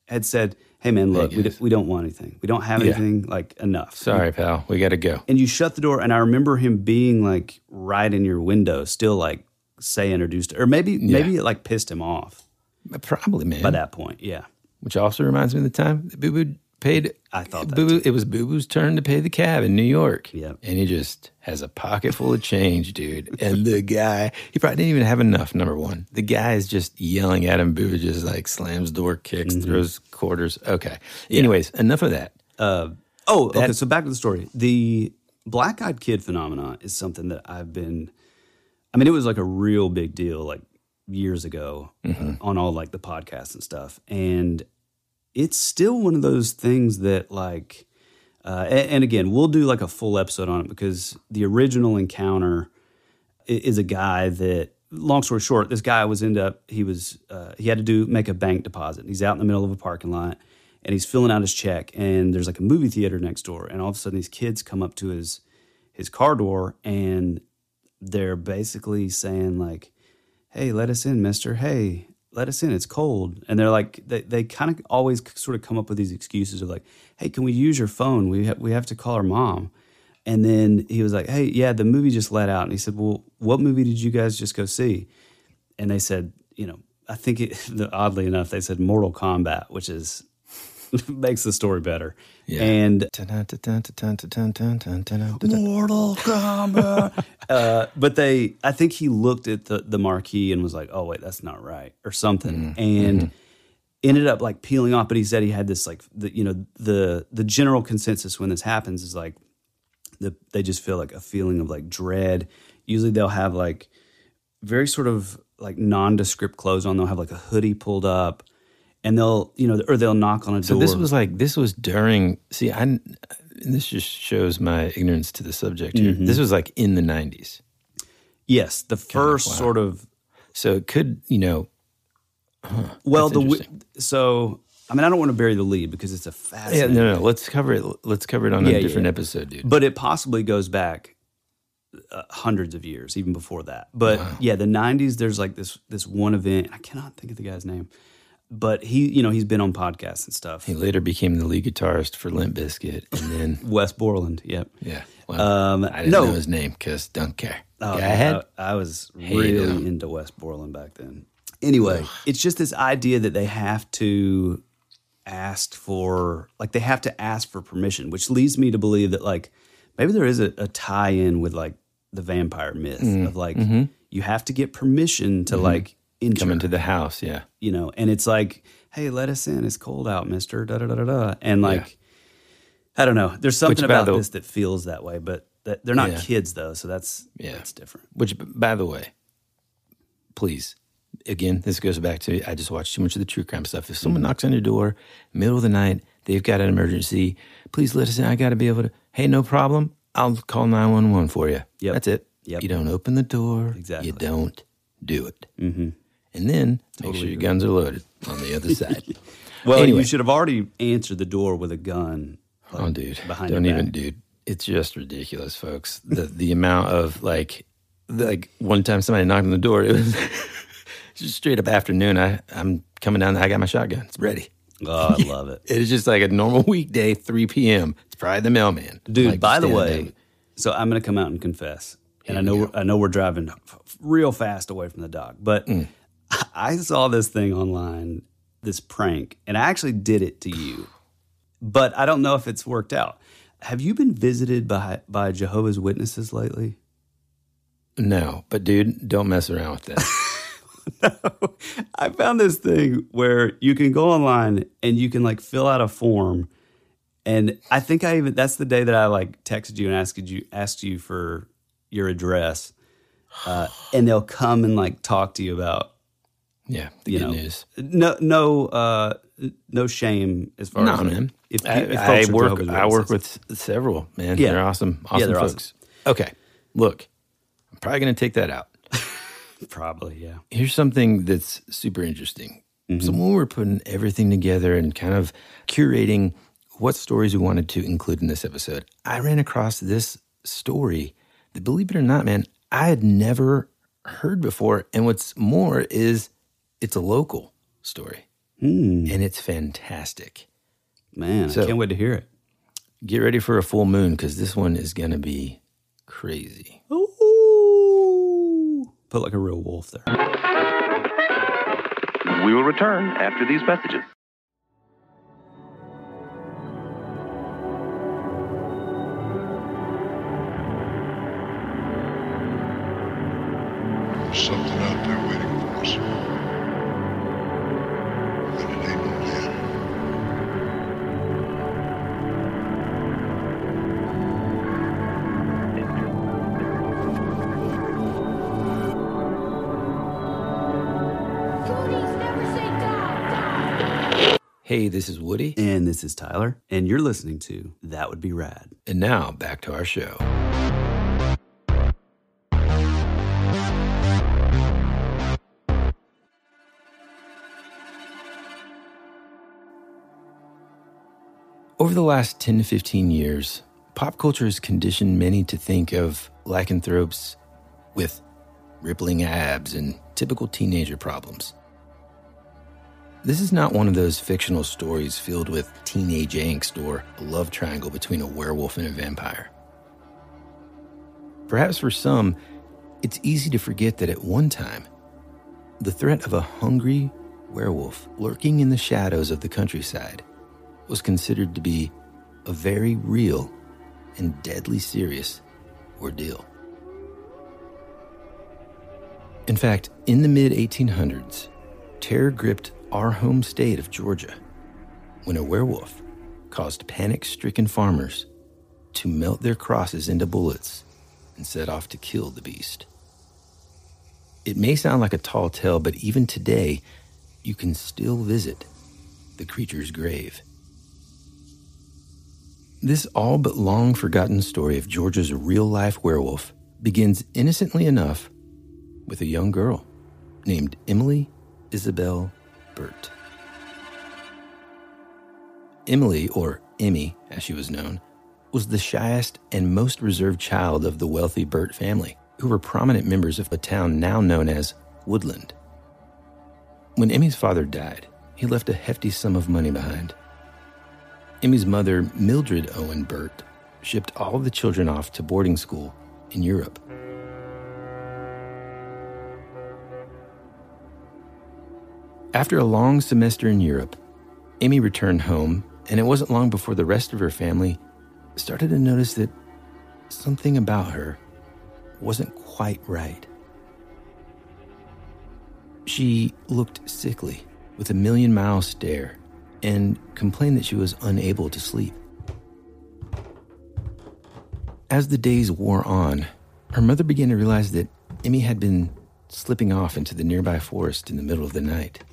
had said, "Hey, man, look, we, d- we don't want anything. We don't have Yeah. anything like enough." sorry, pal, we got to go. And you shut the door, and I remember him being like right in your window, still like say introduced, or maybe maybe it like pissed him off Probably, man. by that point. Yeah, Which also reminds me of the time that Boo Boo paid. I thought that Boo. It was Boo Boo's turn to pay the cab in New York. Yep. and he just has a pocket full of change, dude. And the guy, he probably didn't even have enough. Number one, the guy is just yelling at him. Boo just like slams door, kicks, Mm-hmm. throws quarters. Okay. Anyways, enough of that. Uh, oh, okay. So back to the story. The black eyed kid phenomenon is something that I've been. I mean, it was like a real big deal, like years ago, uh, on all like the podcasts and stuff, and it's still one of those things that like. Uh, and, and again, we'll do like a full episode on it because the original encounter is a guy that. Long story short, this guy was end up he was uh, he had to do make a bank deposit. He's out in the middle of a parking lot and he's filling out his check and there's like a movie theater next door and all of a sudden these kids come up to his his car door and they're basically saying like hey let us in mister hey let us in it's cold. And they're like they, they kind of always sort of come up with these excuses of like hey can we use your phone? We, ha- we have to call our mom. And then he was like hey yeah the movie just let out. And he said well what movie did you guys just go see? And they said you know i think it, oddly enough they said mortal kombat which is makes the story better Yeah. and Mortal Kombat. uh, but they, I think he looked at the the marquee and was like, "Oh wait, that's not right," or something, and ended up like peeling off. But he said he had this like, the, you know, the the general consensus when this happens is like, the they just feel like a feeling of like dread. Usually they'll have like very sort of like nondescript clothes on. They'll have like a hoodie pulled up, and they'll you know, or they'll knock on a So door. So this was like this was during. See, I and this just shows my ignorance to the subject here. Mm-hmm. This was like in the '90s, yes, the first wow. sort of so it could you know. Well, the so I mean, I don't want to bury the lead because it's a fascinating. Yeah, no, no. Let's cover it. Let's cover it on Yeah, a different yeah. episode, dude. but it possibly goes back uh, hundreds of years, even before that. But yeah, the '90s. There's like this this one event. I cannot think of the guy's name, but he, you know, he's been on podcasts and stuff. He later became the lead guitarist for Limp Bizkit, and then Wes Borland. Yep. yeah, well, Um, I didn't no. know his name because don't care. Oh, Go ahead. I, I was Hate really him. into Wes Borland back then. Anyway, it's just this idea that they have to ask for, like, they have to ask for permission, which leads me to believe that, like, maybe there is a, a tie in with, like, the vampire myth Mm. of, like, Mm-hmm. you have to get permission to, like, enter, Come into the house, yeah. you know, and it's like, hey, let us in. It's cold out, mister. Da da da da da. And, like, I don't know. There's something by about the- this that feels that way, but that, they're not Yeah. kids, though. So that's, Yeah. that's different. Which, by the way, please, again, this goes back to I just watched too much of the true crime stuff. If someone Mm-hmm. knocks on your door, middle of the night, they've got an emergency. Please let us in. I got to be able to. Hey, no problem. I'll call 911 for you. Yeah, That's it. Yep. You don't open the door. Exactly. You don't do it. Mm-hmm. And then make sure your guns are loaded on the other side. Well, Anyway. you should have already answered the door with a gun. oh, dude. behind don't even, dude. It's just ridiculous, folks. The the amount of like, like one time somebody knocked on the door. It was just straight up afternoon. I I'm coming down. I got my shotgun. It's ready. Oh, I love it. It's just like a normal weekday, 3 p.m. It's probably the mailman. Dude, Like, by the way, down. so I'm going to come out and confess. And Here I know I know we're driving f- real fast away from the dock, but Mm. I saw this thing online, this prank, and I actually did it to you. But I don't know if it's worked out. Have you been visited by by Jehovah's Witnesses lately? No, but dude, don't mess around with that. I found this thing where you can go online and you can like fill out a form. And I think I even that's the day that I like texted you and asked you asked you for your address. Uh, and they'll come and like talk to you about yeah, the you good know news. no no uh no shame as far No, as man. If, I, if I work. I work with several man. Yeah. they're awesome. Yeah, Awesome they're awesome. folks. Okay, look, I'm probably going to take that out. probably yeah. Here's something that's super interesting. Mm-hmm. So when we were putting everything together and kind of curating what stories we wanted to include in this episode, I ran across this story that, believe it or not, man, I had never heard before. And what's more is it's a local story, Hmm. and it's fantastic. Man, So- I can't wait to hear it. Get ready for a full moon because this one is going to be crazy. Ooh. Put like a real wolf there. We will return after these messages. Something out there Hey, this is Woody. And this is Tyler. And you're listening to That Would Be Rad. And now back to our show. Over the last 10 to 15 years, pop culture has conditioned many to think of lycanthropes with rippling abs and typical teenager problems. This is not one of those fictional stories filled with teenage angst or a love triangle between a werewolf and a vampire. Perhaps for some, it's easy to forget that at one time, the threat of a hungry werewolf lurking in the shadows of the countryside was considered to be a very real and deadly serious ordeal. In fact, in the mid 1800s, terror gripped our home state of Georgia when a werewolf caused panic stricken farmers to melt their crosses into bullets and set off to kill the beast. It may sound like a tall tale, but even today, you can still visit the creature's grave. This all but long forgotten story of Georgia's real life werewolf begins innocently enough with a young girl named Emily Isabel Emily, or Emmy as she was known, was the shyest and most reserved child of the wealthy Burt family, who were prominent members of a town now known as Woodland. When Emmy's father died, he left a hefty sum of money behind. Emmy's mother, Mildred Owen Burt, shipped all the children off to boarding school in Europe. After a long semester in Europe, Amy returned home, and it wasn't long before the rest of her family started to notice that something about her wasn't quite right. She looked sickly, with a million mile stare, and complained that she was unable to sleep. As the days wore on, her mother began to realize that Emmy had been slipping off into the nearby forest in the middle of the night.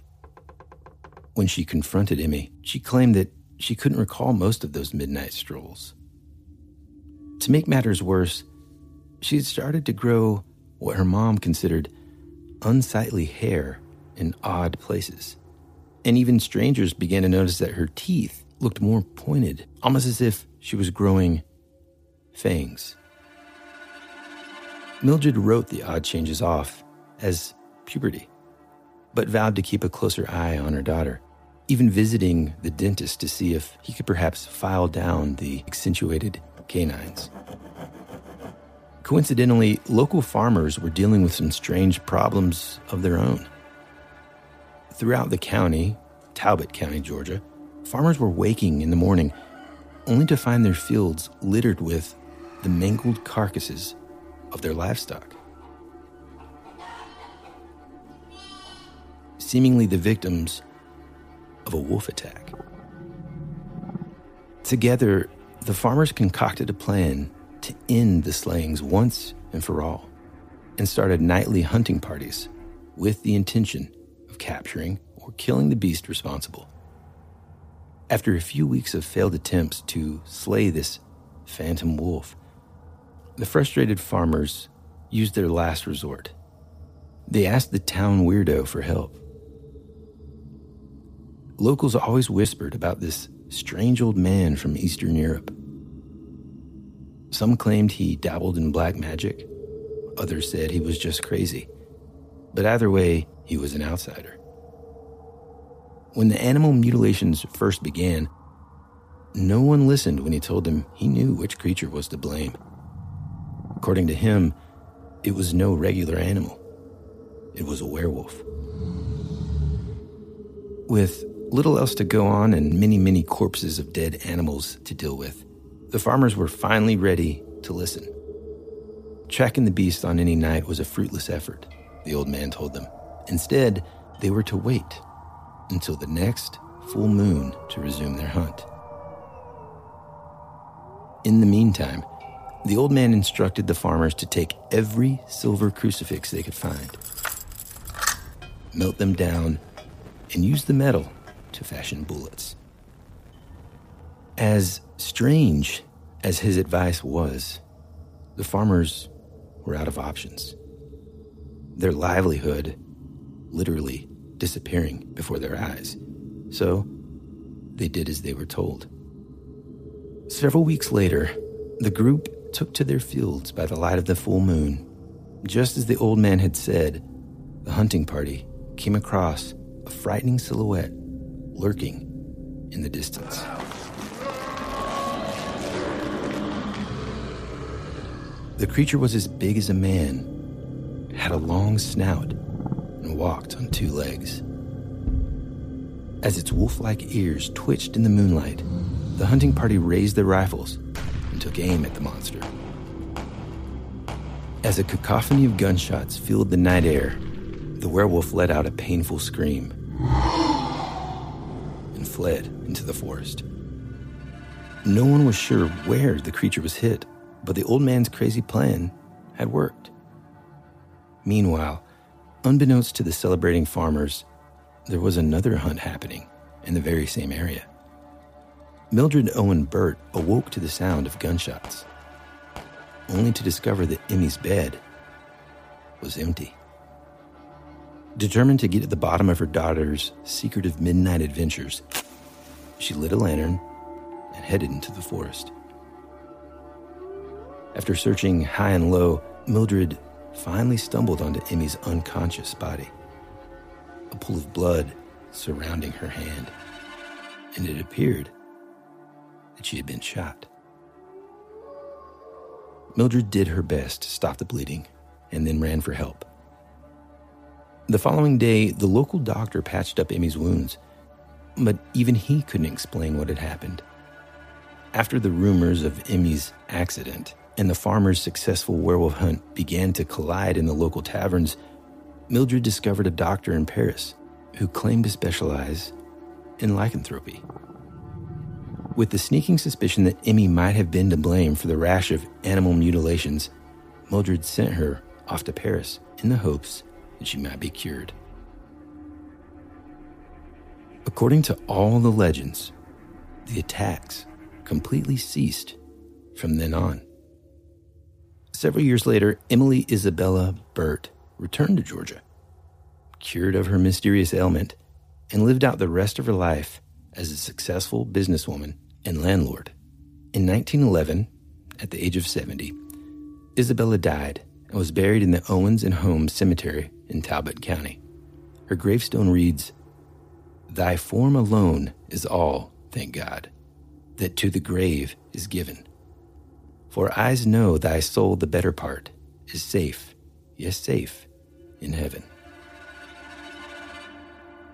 When she confronted Emmy, she claimed that she couldn't recall most of those midnight strolls. To make matters worse, she had started to grow what her mom considered unsightly hair in odd places. And even strangers began to notice that her teeth looked more pointed, almost as if she was growing fangs. Mildred wrote the odd changes off as puberty, but vowed to keep a closer eye on her daughter, even visiting the dentist to see if he could perhaps file down the accentuated canines. Coincidentally, local farmers were dealing with some strange problems of their own. Throughout the county, Talbot County, Georgia, farmers were waking in the morning only to find their fields littered with the mangled carcasses of their livestock. Seemingly the victims of a wolf attack. Together, the farmers concocted a plan to end the slayings once and for all and started nightly hunting parties with the intention of capturing or killing the beast responsible. After a few weeks of failed attempts to slay this phantom wolf, the frustrated farmers used their last resort. They asked the town weirdo for help. Locals always whispered about this strange old man from Eastern Europe. Some claimed he dabbled in black magic, others said he was just crazy. But either way, he was an outsider. When the animal mutilations first began, no one listened when he told them he knew which creature was to blame. According to him, it was no regular animal, it was a werewolf. With little else to go on and many, many corpses of dead animals to deal with, the farmers were finally ready to listen. Tracking the beast on any night was a fruitless effort, the old man told them. Instead, they were to wait until the next full moon to resume their hunt. In the meantime, the old man instructed the farmers to take every silver crucifix they could find, melt them down, and use the metal to fashion bullets. As strange as his advice was, the farmers were out of options. Their livelihood literally disappearing before their eyes. So they did as they were told. Several weeks later, the group took to their fields by the light of the full moon. Just as the old man had said, the hunting party came across a frightening silhouette lurking in the distance. The creature was as big as a man, had a long snout, and walked on two legs. As its wolf like ears twitched in the moonlight, the hunting party raised their rifles and took aim at the monster. As a cacophony of gunshots filled the night air, the werewolf let out a painful scream fled into the forest. No one was sure where the creature was hit but the old man's crazy plan had worked. Meanwhile, unbeknownst to the celebrating farmers, there was another hunt happening in the very same area. Mildred Owen Burt awoke to the sound of gunshots, only to discover that Emmy's bed was empty. Determined to get at the bottom of her daughter's secretive midnight adventures, she lit a lantern and headed into the forest. After searching high and low, Mildred finally stumbled onto Emmy's unconscious body. A pool of blood surrounding her hand, and it appeared that she had been shot. Mildred did her best to stop the bleeding and then ran for help. The following day, the local doctor patched up Emmy's wounds, but even he couldn't explain what had happened. After the rumors of Emmy's accident, and the farmer's successful werewolf hunt began to collide in the local taverns, Mildred discovered a doctor in Paris who claimed to specialize in lycanthropy. With the sneaking suspicion that Emmy might have been to blame for the rash of animal mutilations, Mildred sent her off to Paris in the hopes that she might be cured. According to all the legends, the attacks completely ceased from then on. Several years later, Emily Isabella Burt returned to Georgia, cured of her mysterious ailment, and lived out the rest of her life as a successful businesswoman and landlord. In 1911, at the age of 70, Isabella died and was buried in the Owens and Holmes Cemetery in Talbot County. Her gravestone reads, Thy form alone is all, thank God, that to the grave is given. For eyes know thy soul the better part is safe, yes, safe, in heaven.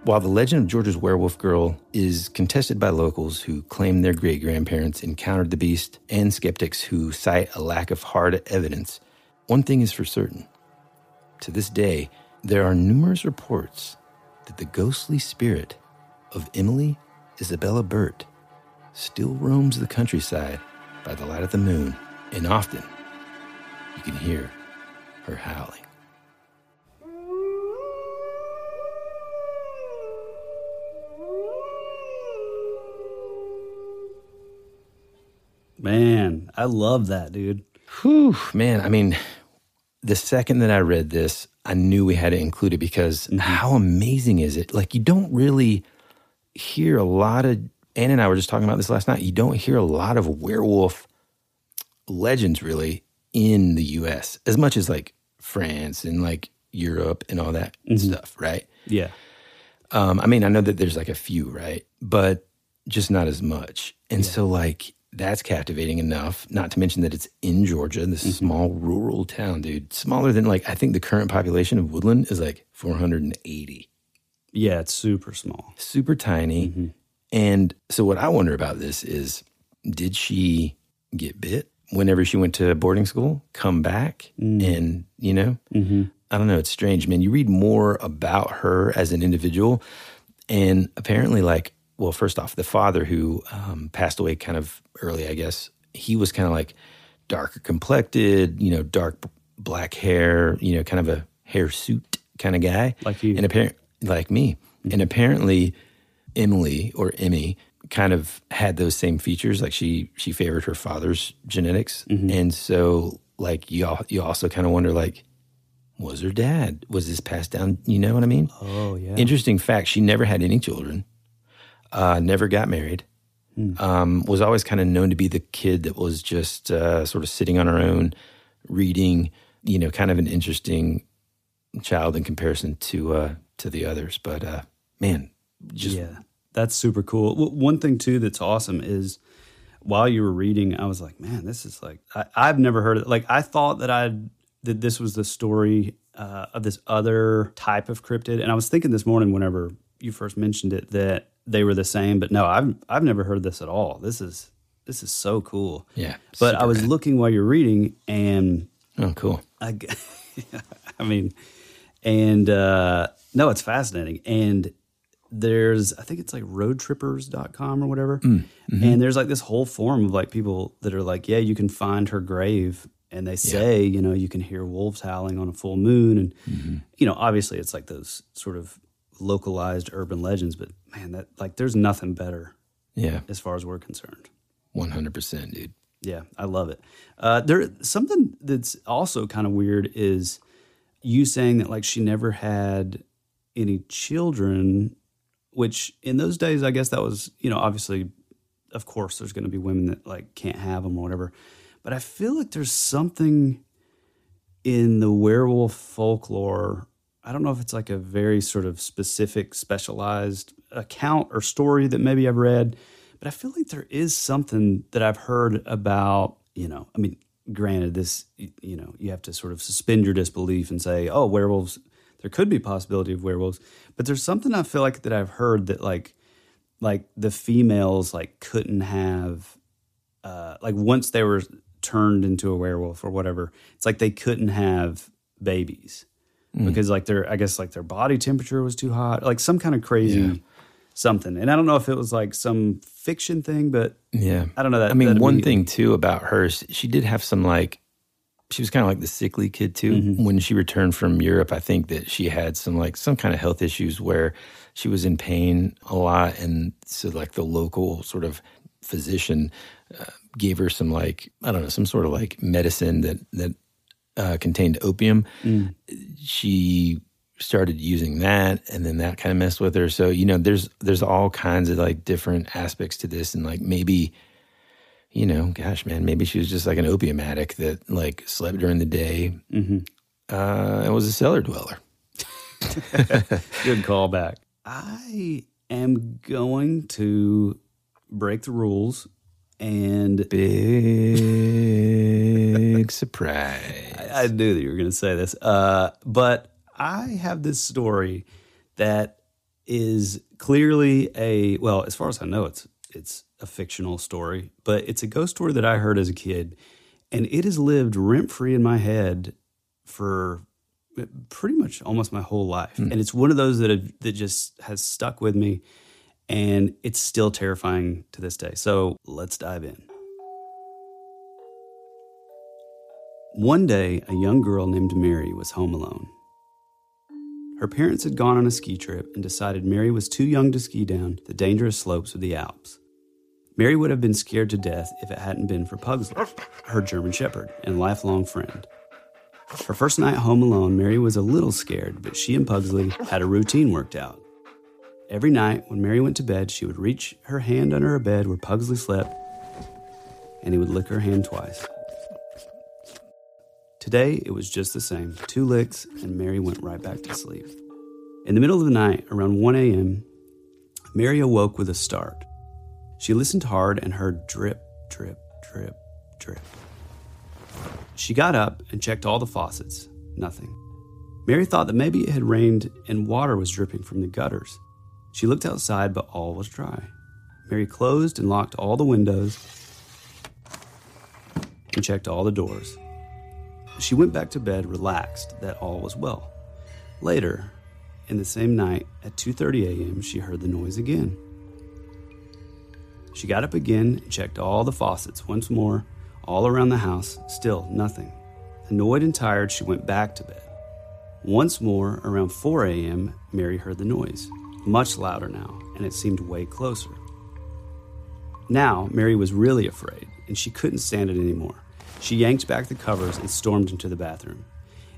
While the legend of Georgia's werewolf girl is contested by locals who claim their great grandparents encountered the beast and skeptics who cite a lack of hard evidence, one thing is for certain. To this day, there are numerous reports that the ghostly spirit of Emily Isabella Burt still roams the countryside by the light of the moon, and often you can hear her howling. Man, I love that, dude. Whew, man. I mean, the second that I read this, I knew we had to include it because mm-hmm. how amazing is it? Like, you don't really hear a lot of, Ann and I were just talking about this last night. You don't hear a lot of werewolf legends really in the US as much as like France and like Europe and all that stuff, right? Yeah. Um, I mean, I know that there's like a few, right? But just not as much. And so, like, that's captivating enough, not to mention that it's in Georgia, this small rural town, dude. Smaller than, like, I think the current population of Woodland is like 480. Yeah, it's super small. Super tiny. Mm-hmm. And so, what I wonder about this is did she get bit whenever she went to boarding school, come back? Mm. And, you know, mm-hmm. I don't know. It's strange, man. You read more about her as an individual, and apparently, like, well, first off, the father who um, passed away kind of early, I guess, he was kind of like darker complected, you know, dark black hair, you know, kind of a hirsute kind of guy, Like you. and apparent like me, and apparently, Emily or Emmy kind of had those same features. Like she she favored her father's genetics, and so like you you also kind of wonder like was her dad was this passed down? You know what I mean? Oh, yeah. Interesting fact: she never had any children, uh, never got married. Um, was always kind of known to be the kid that was just uh, sort of sitting on her own, reading. You know, kind of an interesting child in comparison to uh, to the others. But uh, man, just yeah, that's super cool. W- One thing too that's awesome is while you were reading, I was like, man, this is like I, I've never heard it. Like I thought that I that this was the story uh, of this other type of cryptid, and I was thinking this morning whenever you first mentioned it that they were the same, but no, I've I've never heard this at all. This is this is so cool. Yeah, but I was looking while you're reading, and oh, cool. I, I mean, and uh, no, it's fascinating. And there's, I think it's like roadtrippers.com or whatever. Mm, mhm. And there's like this whole forum of like people that are like, yeah, you can find her grave. And they say, you know, you can hear wolves howling on a full moon. And, Mm-hmm. you know, obviously it's like those sort of localized urban legends, but man, that like there's nothing better. Yeah. As far as we're concerned. One hundred percent, dude. Yeah, I love it. Uh, there something that's also kind of weird is you saying that like she never had any children, which in those days I guess that was you know obviously, of course there's going to be women that like can't have them or whatever, but I feel like there's something in the werewolf folklore. I don't know if it's like a very sort of specific, specialized account or story that maybe I've read, but I feel like there is something that I've heard about, you know, I mean, granted, this, you know, you have to sort of suspend your disbelief and say, oh, werewolves, there could be possibility of werewolves. But there's something I feel like that I've heard that like, like the females like couldn't have, uh, like once they were turned into a werewolf or whatever, it's like they couldn't have babies Mm. because like their, I guess like their body temperature was too hot, like some kind of crazy Yeah. Something. And I don't know if it was like some fiction thing, but Yeah. I don't know that. I mean, one immediately- thing too about her, she did have some like, she was kind of like the sickly kid too. Mm-hmm. When she returned from Europe, I think that she had some like some kind of health issues where she was in pain a lot, and so like the local sort of physician uh, gave her some like I don't know some sort of like medicine that that uh, contained opium. Mm. She started using that, and then that kind of messed with her. So you know, there's there's all kinds of like different aspects to this, and like maybe. You know, gosh, man, maybe she was just like an opium addict that like slept during the day Mm-hmm. uh, and was a cellar dweller. Good callback. I am going to break the rules and big surprise. I, I knew that you were going to say this, uh, but I have this story that is clearly a well, as far as I know, it's it's a fictional story, but it's a ghost story that I heard as a kid, and it has lived rent free in my head for pretty much almost my whole life, hmm. and it's one of those that have, that just has stuck with me, and it's still terrifying to this day. So let's dive in. One day, a young girl named Mary was home alone. Her parents had gone on a ski trip and decided Mary was too young to ski down the dangerous slopes of the Alps. Mary would have been scared to death if it hadn't been for Pugsley, her German Shepherd and lifelong friend. Her first night home alone, Mary was a little scared, but she and Pugsley had a routine worked out. Every night, when Mary went to bed, she would reach her hand under her bed where Pugsley slept, and he would lick her hand twice. Today, it was just the same two licks, and Mary went right back to sleep. In the middle of the night, around 1 a.m., Mary awoke with a start. She listened hard and heard drip, drip, drip, drip. She got up and checked all the faucets. Nothing. Mary thought that maybe it had rained and water was dripping from the gutters. She looked outside, but all was dry. Mary closed and locked all the windows and checked all the doors. She went back to bed relaxed that all was well. Later, in the same night at 2:30 a.m., she heard the noise again. She got up again and checked all the faucets once more, all around the house, still nothing. Annoyed and tired, she went back to bed. Once more, around 4 a.m., Mary heard the noise, much louder now, and it seemed way closer. Now, Mary was really afraid, and she couldn't stand it anymore. She yanked back the covers and stormed into the bathroom.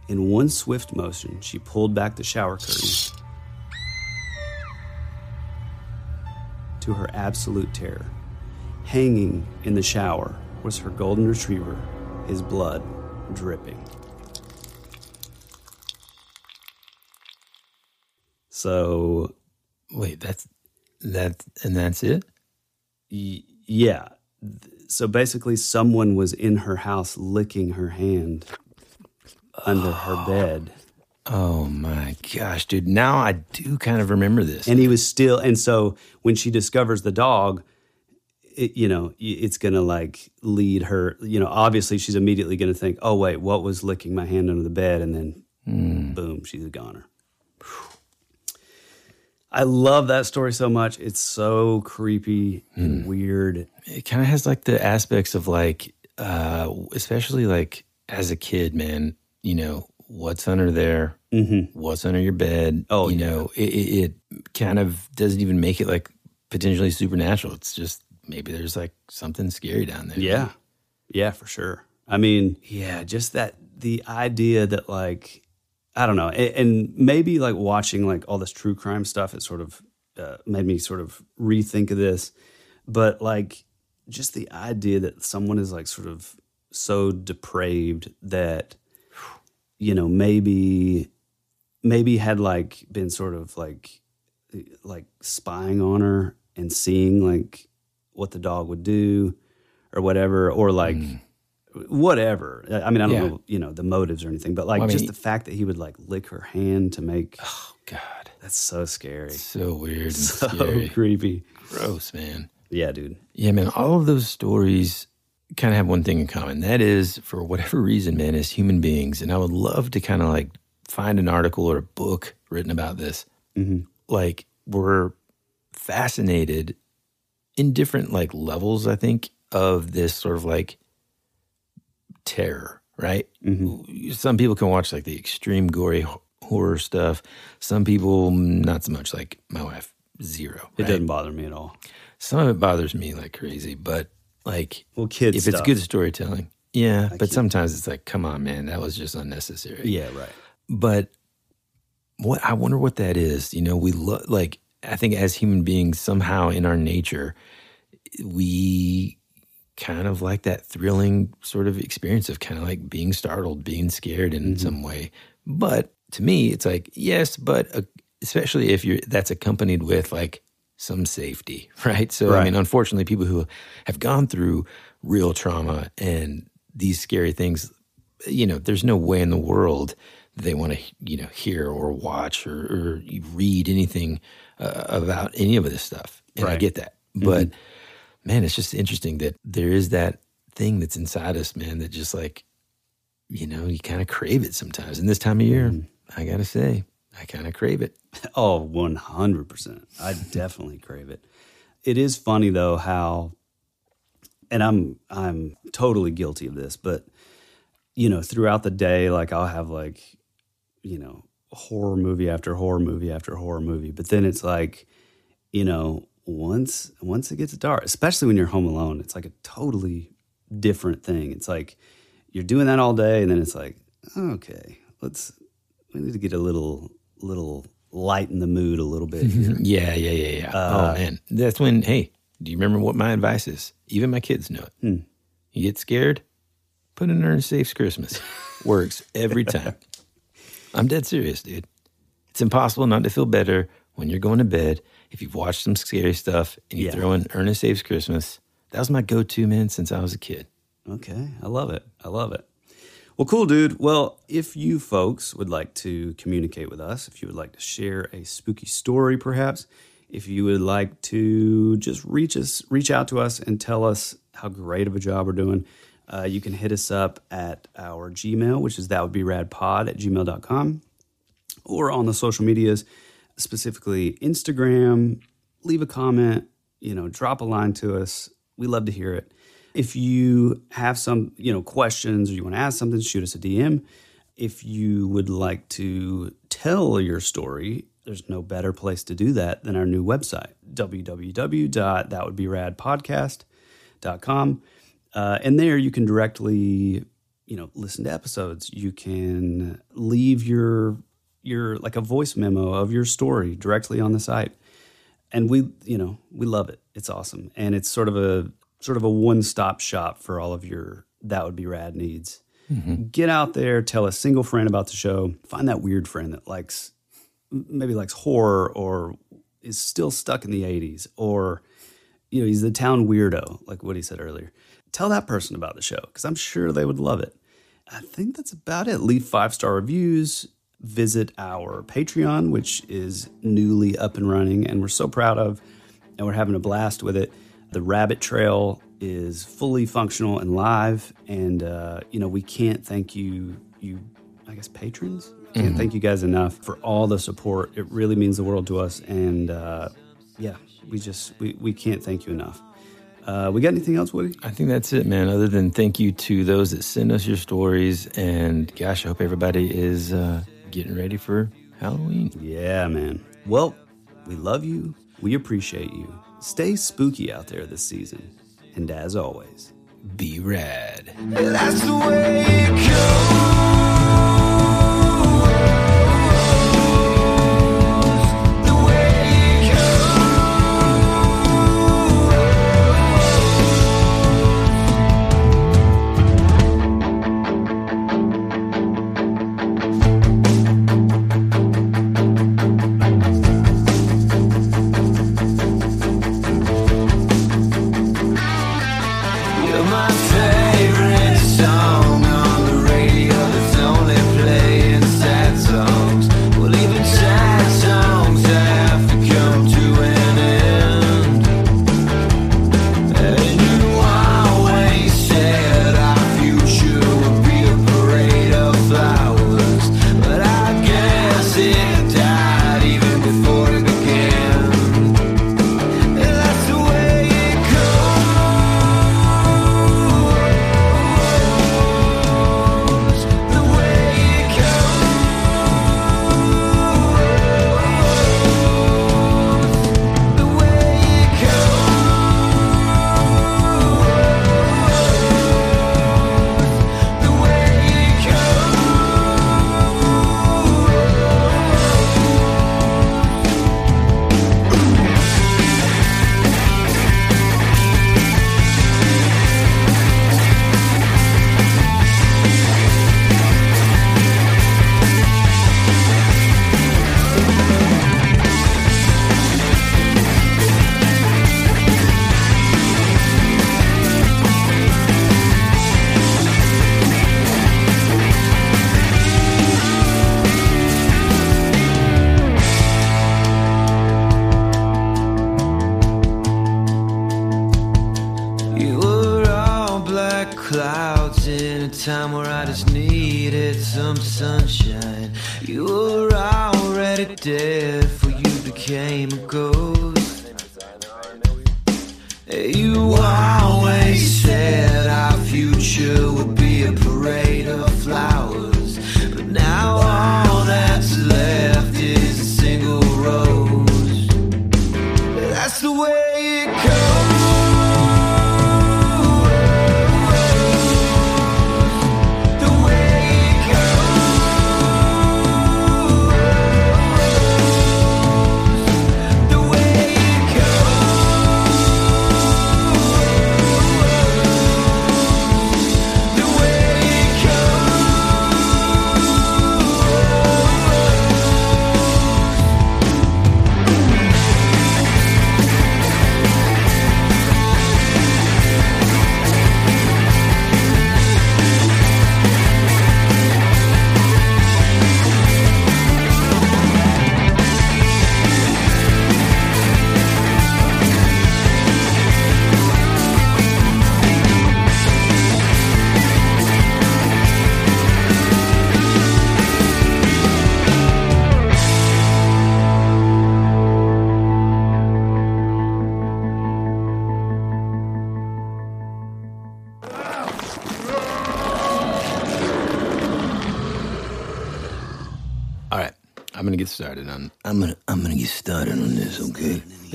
In one swift motion, she pulled back the shower curtain. To her absolute terror, hanging in the shower was her golden retriever, his blood dripping. So, wait, that's that, and that's it. Y- yeah. So basically, someone was in her house licking her hand under her bed. Oh my gosh, dude! Now I do kind of remember this. And he was still, and so when she discovers the dog, it, you know, it's gonna like lead her. You know, obviously she's immediately gonna think, "Oh wait, what was licking my hand under the bed?" And then, Hmm. boom, she's a goner. I love that story so much. It's so creepy and weird. It kind of has like the aspects of like, uh, especially like as a kid, man. You know what's under there, Mm-hmm. what's under your bed. Oh, you yeah. know, it, it, it kind of doesn't even make it like potentially supernatural. It's just maybe there's like something scary down there. Yeah. Yeah, for sure. I mean, yeah, just that the idea that like I don't know, and, maybe like watching like all this true crime stuff, it sort of uh, made me sort of rethink of this. But like, just the idea that someone is like sort of so depraved that you know maybe maybe had like been sort of like like spying on her and seeing like what the dog would do or whatever or like whatever i mean i don't Yeah. know you know the motives or anything but like Well, I just mean- the fact that he would like lick her hand to make Oh God, that's so scary so weird and so scary. creepy Gross, man. yeah dude Yeah, man. All of those stories kind of have one thing in common. That is, for whatever reason, man, as human beings, and I would love to kind of like find an article or a book written about this. Mhm. Like, we're fascinated in different like levels, I think, of this sort of like terror, right? Mm-hmm. Some people can watch like the extreme gory horror stuff. Some people, not so much. Like my wife, zero. it right? doesn't bother me at all some of it bothers me like crazy, but like, well, kids, if it's good storytelling, yeah. but sometimes it's like, come on, man, that was just unnecessary. Yeah, right. But what I wonder what that is. You know, we look like I think as human beings, somehow in our nature, we kind of like that thrilling sort of experience of kind of like being startled, being scared in Mm-hmm. some way. But to me, it's like yes, but uh, especially if you're that's accompanied with like some safety, right? So I mean, unfortunately, people who have gone through real trauma and these scary things, you know, there's no way in the world that they want to, you know, hear or watch or, or read anything uh, about any of this stuff. And I get that, but man, it's just interesting that there is that thing that's inside us, man, that just like, you know, you kind of crave it sometimes. And this time of year, mm-hmm. I gotta say, I kind of crave it. Oh, 100%. I definitely crave it. It is funny though how and I'm I'm totally guilty of this, but you know, throughout the day like I'll have like you know, horror movie after horror movie after horror movie, but then it's like you know, once once it gets dark, especially when you're home alone, it's like a totally different thing. It's like you're doing that all day and then it's like, okay, let's we need to get a little little lighten the mood a little bit here. Yeah, yeah, yeah, yeah. Uh, oh man, that's when. Hey, do you remember what my advice is? Even my kids know it. Hmm. You get scared, put in Ernest Saves Christmas. Works every time. I'm dead serious, dude. It's impossible not to feel better when you're going to bed if you've watched some scary stuff and you Yeah. throw in Ernest Saves Christmas. That was my go-to man since I was a kid. Okay, I love it. I love it. Well, cool, dude. Well, if you folks would like to communicate with us, if you would like to share a spooky story, perhaps, if you would like to just reach us, reach out to us and tell us how great of a job we're doing, uh, you can hit us up at our Gmail, which is that would be radpod at gmail.com, or on the social medias, specifically Instagram. Leave a comment, you know, drop a line to us. We love to hear it. If you have some, you know, questions or you want to ask something, shoot us a DM. If you would like to tell your story, there's no better place to do that than our new website, www.thatwouldberadpodcast.com. Uh, and there you can directly, you know, listen to episodes. You can leave your your like a voice memo of your story directly on the site. And we, you know, we love it. It's awesome. And it's sort of a sort of a one-stop shop for all of your that would be rad needs. Mm-hmm. Get out there, tell a single friend about the show. Find that weird friend that likes maybe likes horror or is still stuck in the 80s or you know, he's the town weirdo, like what he said earlier. Tell that person about the show because I'm sure they would love it. I think that's about it. Leave five star reviews. Visit our Patreon, which is newly up and running, and we're so proud of, and we're having a blast with it. The Rabbit Trail is fully functional and live, and uh, you know we can't thank you, you I guess patrons. Can't Mhm. thank you guys enough for all the support. It really means the world to us, and uh, yeah, we just we, we can't thank you enough. Uh, we got anything else, Woody? I think that's it, man. Other than thank you to those that send us your stories, and gosh, I hope everybody is uh, getting ready for Halloween. Yeah, man. Well, we love you. We appreciate you. Stay spooky out there this season. And as always, be rad.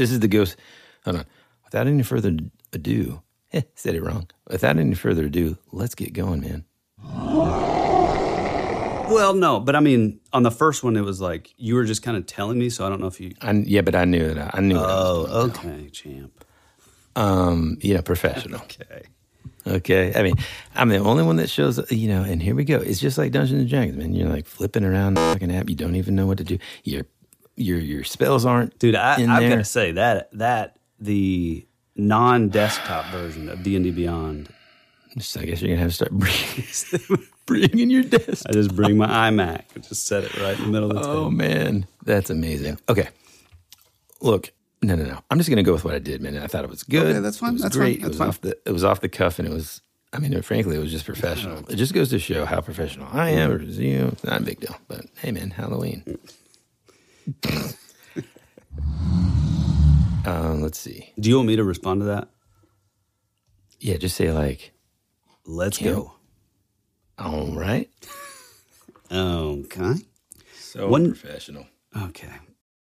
This is the ghost. Hold on. Without any further ado, eh, said it wrong. Without any further ado, let's get going, man. Well, no, but I mean, on the first one, it was like you were just kind of telling me, so I don't know if you. I, yeah, but I knew that. I knew. I was Oh, okay, champ. Um, know, professional. okay. Okay. I mean, I'm the only one that shows, you know, and here we go. It's just like Dungeons and Dragons, man. You're like flipping around the fucking app. You don't even know what to do. Your your your spells aren't Dude, I, in I've there. got to say that that the non-desktop version of D and D Beyond. So I guess you're gonna have to start bringing, bringing your desk. I just bring my iMac and just set it right in the middle of the Oh table. man, that's amazing. Okay, look, no, no, no. I'm just gonna go with what I did, man. I thought it was good. Okay, that's fine, It was that's great. fine, it was that's off the. It was off the cuff, and it was. I mean, frankly, it was just professional. It just goes to show how professional I am. Or you know, it's not a big deal. But hey, man, Halloween. um, let's see. Do you want me to respond to that? Yeah, just say like, "Let's Can't- go." All right. Okay. So One- professional. Okay.